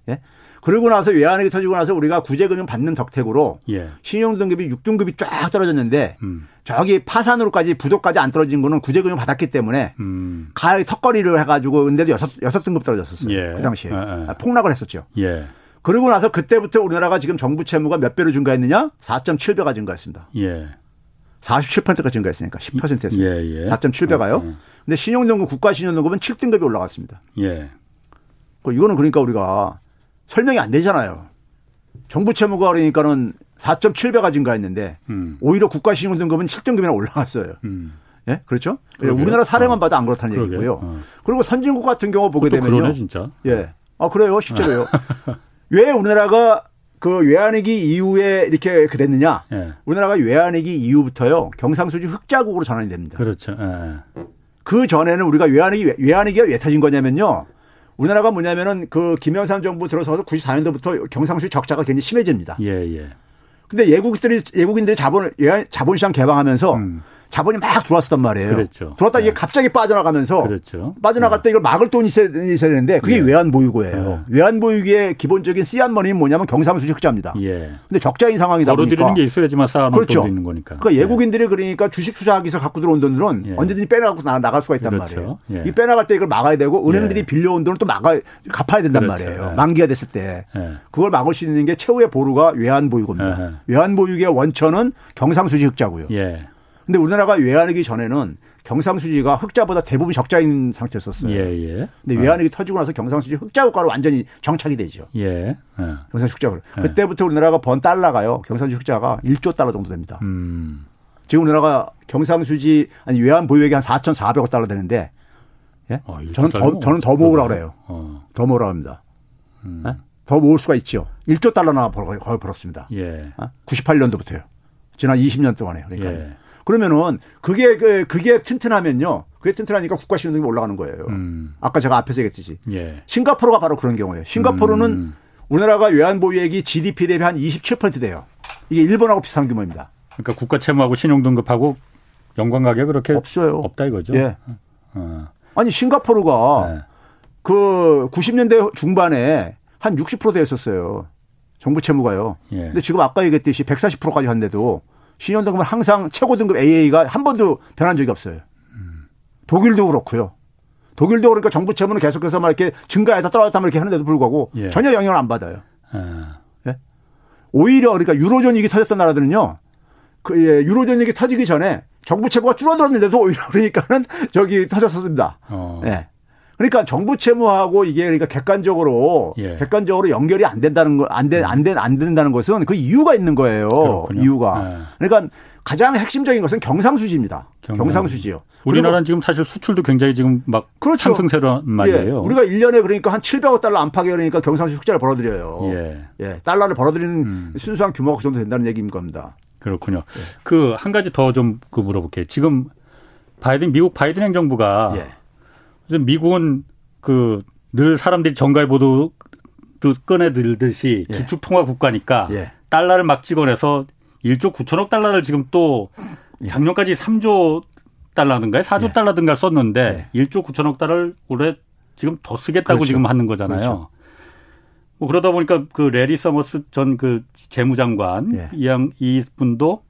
예. 예. 그러고 나서 외환위기 터지고 나서 우리가 구제금융 받는 덕택으로 예. 신용등급이 6등급이 쫙 떨어졌는데 음. 저기 파산으로까지 부도까지 안 떨어진 거는 구제금융 받았기 때문에 음. 가을 턱걸이를 해가지고 근데도 여섯 여섯 등급 떨어졌었어요. 예. 그 당시에 예. 예. 폭락을 했었죠. 예. 그러고 나서 그때부터 우리나라가 지금 정부 채무가 몇 배로 증가했느냐? 4.7배가 증가했습니다. 예. 47%가 증가했으니까 10%였어요. 예, 예. 4.7배가요. 어, 어. 근데 신용등급 국가 신용등급은 7등급이 올라갔습니다. 예. 이거는 그러니까 우리가 설명이 안 되잖아요. 정부 채무가 그러니까는 4.7배가 증가했는데 음. 오히려 국가 신용 등급은 7등급이나 올라갔어요. 음. 예, 그렇죠? 그러게요. 우리나라 사례만 어. 봐도 안 그렇다는 그러게. 얘기고요. 어. 그리고 선진국 같은 경우 보게 되면요. 그러네, 진짜. 예. 아, 그래요. 실제로요. [laughs] 왜 우리나라가 그 외환위기 이후에 이렇게 그 됐느냐? 예. 우리나라가 외환위기 이후부터요. 경상수지 흑자국으로 전환이 됩니다. 그렇죠. 예. 그 전에는 우리가 외환위기 외환위기가 왜 터진 거냐면요. 우리나라가 뭐냐면은 그 김영삼 정부 들어서서 94년도부터 경상수지 적자가 굉장히 심해집니다. 예, 예. 근데 예국들이 예국인들이 자본을 자본시장 개방하면서 음. 자본이 막 들어왔었단 말이에요. 그렇죠. 들어왔다 이게 네. 갑자기 빠져나가면서 그렇죠. 빠져나갈 때 이걸 막을 돈이 있어야, 있어야 되는데 그게 예. 외환 보유고예요. 예. 외환 보유기의 기본적인 씨앗 머니는 뭐냐면 경상수지 흑자입니다. 예. 근데 적자인 상황이다 보니까. 벌어들이는 게 있어야지만 쌓아놓을 그렇죠. 있는 거니까. 그러니까 예국인들이 그러니까 주식 투자하기 위해서 갖고 들어온 돈들은 예. 언제든지 빼나가고 나갈 수가 있단 그렇죠. 말이에요. 예. 이 빼나갈 때 이걸 막아야 되고 은행들이 예. 빌려온 돈은 또 막아 갚아야 된단 그렇죠. 말이에요. 만기가 됐을 때. 그걸 막을 수 있는 게 최후의 보루가 외환 보유고입니다. 외환 보유기의 원천은 경상수지 흑자고요. 근데 우리나라가 외환위기 전에는 경상수지가 흑자보다 대부분 적자인 상태였었어요. 예, 예. 근데 외환위기 어. 터지고 나서 경상수지 흑자 국가로 완전히 정착이 되죠. 예. 예. 경상수지 흑자로. 예. 그때부터 우리나라가 번 달러가요. 경상수지 흑자가 1조 달러 정도 됩니다. 음. 지금 우리나라가 경상수지 아니 외환 보유액이 한 4,400억 달러 되는데 예? 어, 저는 더 저는 더 모으라 그래요. 어. 더 모으라 합니다. 음. 예? 더 모을 수가 있죠. 1조 달러나 거의 벌었습니다. 예. 98년도부터요. 지난 20년 동안에 그러니까. 예. 그러면은 그게 그 그게 튼튼하면요. 그게 튼튼하니까 국가 신용등급이 올라가는 거예요. 음. 아까 제가 앞에서 얘기했듯이. 예. 싱가포르가 바로 그런 경우예요. 싱가포르는 음. 우리나라가 외환 보유액이 GDP 대비 한 27% 돼요. 이게 일본하고 비슷한 규모입니다. 그러니까 국가 채무하고 신용등급하고 연관관계가 그렇게 없어요. 없다 이거죠. 예. 어. 아니 싱가포르가 네. 그 90년대 중반에 한 60% 되었었어요. 정부 채무가요. 예. 근데 지금 아까 얘기했듯이 140%까지 한데도 신용 등급은 항상 최고 등급 AA가 한 번도 변한 적이 없어요. 독일도 그렇고요. 독일도 그러니까 정부 채무는 계속해서 막 이렇게 증가해다 떨어졌다 이렇게 하는데도 불구하고 예. 전혀 영향을 안 받아요. 아. 예? 오히려 그러니까 유로존 위기 터졌던 나라들은요. 그 예, 유로존 위기 터지기 전에 정부 채무가 줄어들었는데도 오히려 그러니까는 [laughs] 저기 터졌었습니다. 어. 예. 그러니까 정부 채무하고 이게 그러니까 객관적으로 예. 객관적으로 연결이 안 된다는 거안된안된 안 된다는 것은 그 이유가 있는 거예요. 그렇군요. 이유가. 예. 그러니까 가장 핵심적인 것은 경상수지입니다. 경상. 수지요 우리나라는 지금 사실 수출도 굉장히 지금 막 그렇죠. 상승세란 말이에요. 예. 우리가 1년에 그러니까 한 700억 달러 안팎에 그러니까 경상수지 흑자를 벌어들여요. 예. 예. 달러를 벌어들이는 음. 순수한 규모가 그 정도 된다는 얘기인 겁니다. 그렇군요. 예. 그한 가지 더 좀 그 물어볼게요. 지금 바이든 미국 바이든 행정부가 예. 미국은 그 늘 사람들이 전가의 보도 꺼내 들듯이 예. 기축통화 국가니까 예. 달러를 막 찍어내서 1조 9천억 달러를 지금 또 예. 작년까지 3조 달러든가요? 4조 예. 달러든가 썼는데 예. 1조 9천억 달러를 올해 지금 더 쓰겠다고 그렇죠. 지금 하는 거잖아요. 그렇죠. 뭐 그러다 보니까 그 래리 서머스 전 그 재무장관 예. 이양 이분도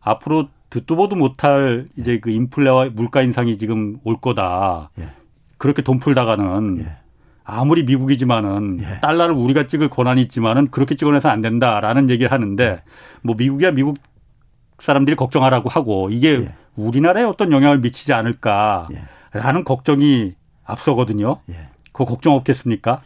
앞으로 듣도 보도 못할 이제 그 인플레와 물가 인상이 지금 올 거다. 예. 그렇게 돈 풀다가는 예. 아무리 미국이지만은 예. 달러를 우리가 찍을 권한이 있지만은 그렇게 찍어내서 안 된다라는 얘기를 하는데 뭐 미국이야 미국 사람들이 걱정하라고 하고 이게 예. 우리나라에 어떤 영향을 미치지 않을까라는 예. 걱정이 앞서거든요. 예. 그거 걱정 없겠습니까?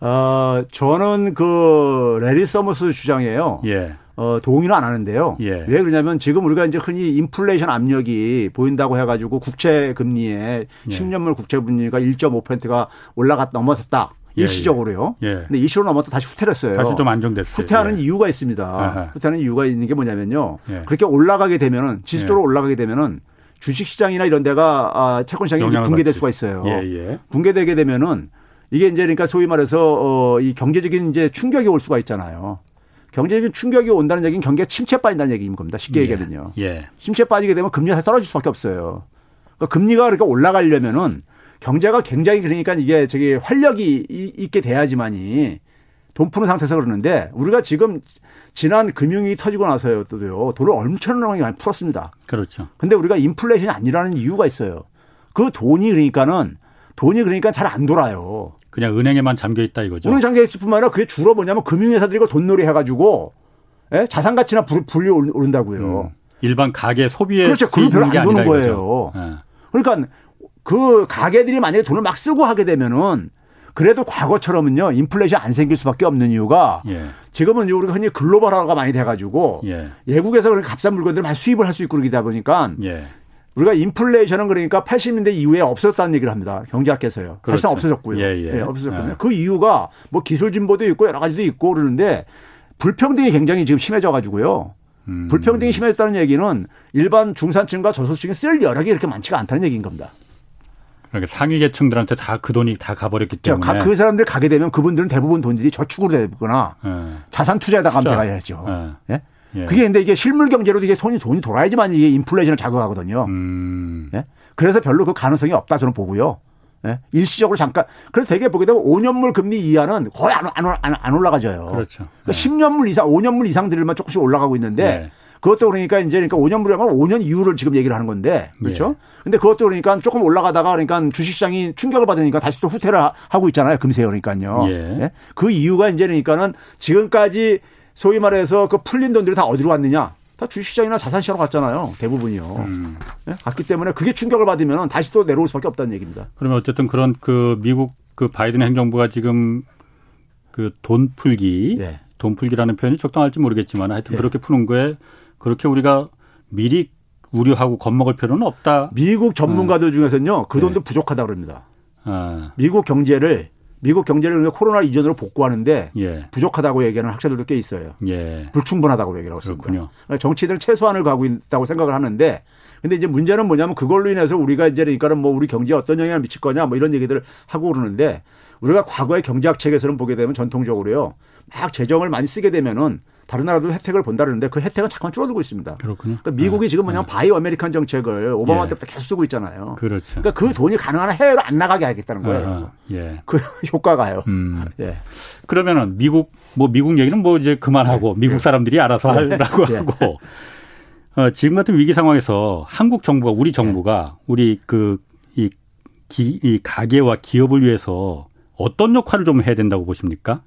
어, 저는 그 래리 서머스 주장이에요. 예. 어, 동의는 안 하는데요. 예. 왜 그러냐면 지금 우리가 이제 흔히 인플레이션 압력이 보인다고 해가지고 국채 금리에 예. 10년물 국채 금리가 1.5%가 올라갔 넘어섰다. 예, 일시적으로요. 예. 예. 근데 일시로 넘었다 다시 후퇴했어요. 다시 좀 안정됐어요. 후퇴하는 예. 이유가 있습니다. 아하. 후퇴하는 이유가 있는 게 뭐냐면요. 예. 그렇게 올라가게 되면은 지수적으로 올라가게 되면은 주식 시장이나 이런 데가 아, 채권 시장이 붕괴될 받지. 수가 있어요. 붕괴되게 되면은 이게 이제 그러니까 소위 말해서 어, 이 경제적인 이제 충격이 올 수가 있잖아요. 경제적인 충격이 온다는 얘기는 경기가 침체 빠진다는 얘기인 겁니다. 쉽게 예. 얘기하면요. 예. 침체 빠지게 되면 금리가 떨어질 수밖에 없어요. 그러니까 금리가 그렇게 올라가려면은 경제가 굉장히 그러니까 이게 저기 활력이 있게 돼야지만이 돈 푸는 상태에서 그러는데 우리가 지금 지난 금융이 터지고 나서요 또요 돈을 엄청나게 많이 풀었습니다. 그렇죠. 근데 우리가 인플레이션이 아니라는 이유가 있어요. 그 돈이 그러니까는 돈이 그러니까 잘 안 돌아요. 그냥 은행에만 잠겨 있다 이거죠. 은행 잠겨 있을 뿐만 아니라 그게 주로 뭐냐면 금융회사들이 돈놀이 해가지고 예? 자산 가치나 불리 오른다고요. 음. 일반 가계 소비에 그렇죠. 그걸 별로 안 도는 거예요. 네. 그러니까 그 가게들이 만약에 돈을 막 쓰고 하게 되면은 그래도 과거처럼은요 인플레이션 안 생길 수밖에 없는 이유가 예. 지금은 우리가 흔히 글로벌화가 많이 돼가지고 예. 외국에서 그렇게 값싼 물건들을 많이 수입을 할 수 있고 그러다 보니까 예. 우리가 인플레이션은 그러니까 80년대 이후에 없었다는 얘기를 합니다. 경제학계에서요. 그렇죠. 사실상 없어졌고요. 예, 예. 예 없어졌거든요. 예. 그 이유가 뭐 기술 진보도 있고 여러 가지도 있고 그러는데 불평등이 굉장히 지금 심해져 가지고요. 음. 불평등이 심해졌다는 얘기는 일반 중산층과 저소득층이 쓸 여력이 그렇게 많지가 않다는 얘기인 겁니다. 그러니까 상위 계층들한테 다 그 돈이 다 가버렸기 때문에 그 사람들 가게 되면 그분들은 대부분 돈들이 저축으로 되거나 네. 자산 투자에다 가면 돼가야죠. 네. 예? 예? 그게 근데 이게 실물 경제로도 이게 돈이 돈이 돌아야지만 이게 인플레이션을 자극하거든요. 음. 예? 그래서 별로 그 가능성이 없다 저는 보고요. 예? 일시적으로 잠깐 그래서 되게 보게 되면 5년물 금리 이하는 거의 안, 안, 안, 안 올라가져요. 그렇죠. 그러니까 10년물 이상, 5년물 이상들만 조금씩 올라가고 있는데 네. 그것도 그러니까 이제 그러니까 5년물이라면 5년 이후를 지금 얘기를 하는 건데 그렇죠. 예. 근데 그것도 그러니까 조금 올라가다가 그러니까 주식시장이 충격을 받으니까 다시 또 후퇴를 하고 있잖아요. 금세 그러니까요. 예. 예? 그 이유가 이제 그러니까는 지금까지 소위 말해서 그 풀린 돈들이 다 어디로 갔느냐? 다 주식시장이나 자산시장으로 갔잖아요. 대부분이요. 음. 네? 갔기 때문에 그게 충격을 받으면 다시 또 내려올 수밖에 없다는 얘기입니다. 그러면 어쨌든 그런 그 미국 그 바이든 행정부가 지금 그 돈 풀기, 네. 돈 풀기라는 표현이 적당할지 모르겠지만 하여튼 네. 그렇게 푸는 거에 그렇게 우리가 미리 우려하고 겁먹을 필요는 없다. 미국 전문가들 어. 중에서는요, 그 돈도 네. 부족하다 그럽니다. 아. 미국 경제를 미국 경제를 코로나 이전으로 복구하는데 예. 부족하다고 얘기하는 학자들도 꽤 있어요. 예. 불충분하다고 얘기를 하고 있습니다. 그러니까 정치들은 최소한을 가고 있다고 생각을 하는데 근데 이제 문제는 뭐냐면 그걸로 인해서 우리가 이제 그러니까는 뭐 우리 경제에 어떤 영향을 미칠 거냐 뭐 이런 얘기들을 하고 그러는데 우리가 과거의 경제학 책에서는 보게 되면 전통적으로요. 막 재정을 많이 쓰게 되면은 다른 나라도 혜택을 본다는데 그 혜택은 잠깐 줄어들고 있습니다. 그렇군요. 그러니까 미국이 네. 지금 뭐냐면 네. Buy American 정책을 오바마 예. 때부터 계속 쓰고 있잖아요. 그렇죠. 그러니까 그 돈이 가능한 해외로 안 나가게 하겠다는 거예요. 아, 예. 그 [laughs] 효과가요. 음. [laughs] 예. 그러면은 미국 뭐 미국 얘기는 뭐 이제 그만하고 네. 미국 예. 사람들이 알아서 네. 하라고 [laughs] 예. 하고 어, 지금 같은 위기 상황에서 한국 정부가 우리 정부가 예. 우리 그이 이 가게와 기업을 위해서 어떤 역할을 좀 해야 된다고 보십니까?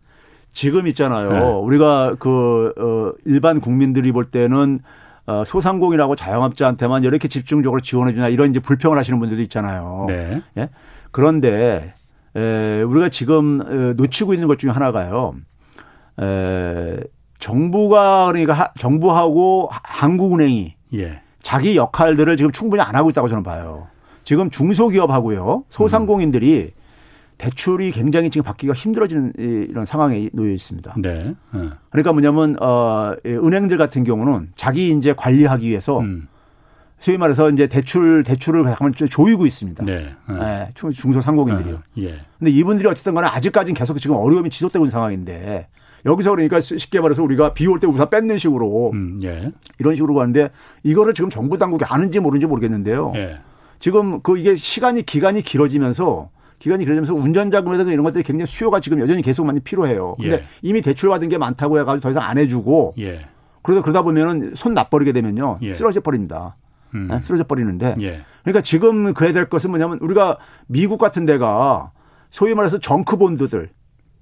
지금 있잖아요. 네. 우리가 그, 어, 일반 국민들이 볼 때는 어, 소상공인하고 자영업자한테만 이렇게 집중적으로 지원해주냐 이런 이제 불평을 하시는 분들도 있잖아요. 네. 예? 그런데 에, 우리가 지금 어, 놓치고 있는 것 중에 하나가요. 에, 정부가 그러니까 하, 정부하고 한국은행이 예. 자기 역할들을 지금 충분히 안 하고 있다고 저는 봐요. 지금 중소기업하고요 소상공인들이 음. 대출이 굉장히 지금 받기가 힘들어지는 이런 상황에 놓여 있습니다. 네. 네. 그러니까 뭐냐면 어 은행들 같은 경우는 자기 이제 관리하기 위해서 음. 소위 말해서 이제 대출 대출을 가면 조이고 있습니다. 네. 네. 네. 중소상공인들이요. 네. 예. 근데 이분들이 어쨌든 간에 아직까지는 계속 지금 어려움이 지속되고 있는 상황인데 여기서 그러니까 쉽게 말해서 우리가 비 올 때 우산 뺏는 식으로 음, 예. 이런 식으로 가는데 이거를 지금 정부 당국이 아는지 모르는지 모르겠는데요. 예. 지금 그 이게 시간이 기간이 길어지면서 기간이 길어지면서 운전자금에서 이런 것들이 굉장히 수요가 지금 여전히 계속 많이 필요해요. 근데 예. 이미 대출받은 게 많다고 해가지고 더 이상 안 해주고 예. 그러다 그러다 보면은 손 놔버리게 되면요 예. 쓰러져 버립니다. 음. 네? 쓰러져 버리는데 예. 그러니까 지금 그래야 될 것은 뭐냐면 우리가 미국 같은 데가 소위 말해서 정크 본드들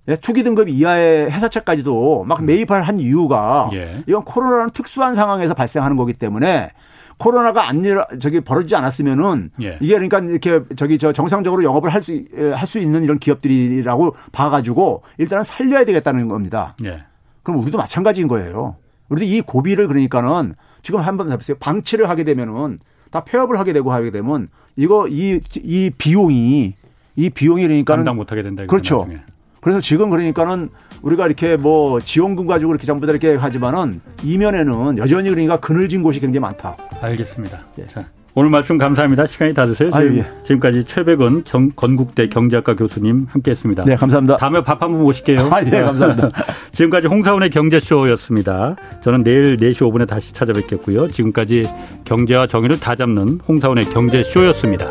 예, 투기 등급 이하의 회사채까지도 막 음. 매입을 한 이유가 예. 이건 코로나라는 특수한 상황에서 발생하는 거기 때문에 코로나가 안 일, 저기 벌어지지 않았으면은 예. 이게 그러니까 이렇게 저기 저 정상적으로 영업을 할 수 할 수 있는 이런 기업들이라고 봐가지고 일단은 살려야 되겠다는 겁니다. 예. 그럼 우리도 마찬가지인 거예요. 우리도 이 고비를 그러니까는 지금 한번 해보세요. 방치를 하게 되면은 다 폐업을 하게 되고 하게 되면 이거 이, 이 비용이 이 비용이 그러니까는 감당 못하게 된다. 그렇죠. 나중에. 그래서 지금 그러니까는 우리가 이렇게 뭐 지원금 가지고 이렇게 전부 다 이렇게 하지만은 이면에는 여전히 그러니까 그늘진 곳이 굉장히 많다. 알겠습니다. 예. 자, 오늘 말씀 감사합니다. 시간이 다 드세요. 아, 예. 지금까지 최백은 경, 건국대 경제학과 교수님 함께했습니다. 네, 감사합니다. 다음에 밥 한 번 모실게요. 아, 예, 감사합니다. [laughs] 지금까지 홍사원의 경제쇼였습니다. 저는 내일 4시 5분에 다시 찾아뵙겠고요. 지금까지 경제와 정의를 다 잡는 홍사원의 경제쇼였습니다.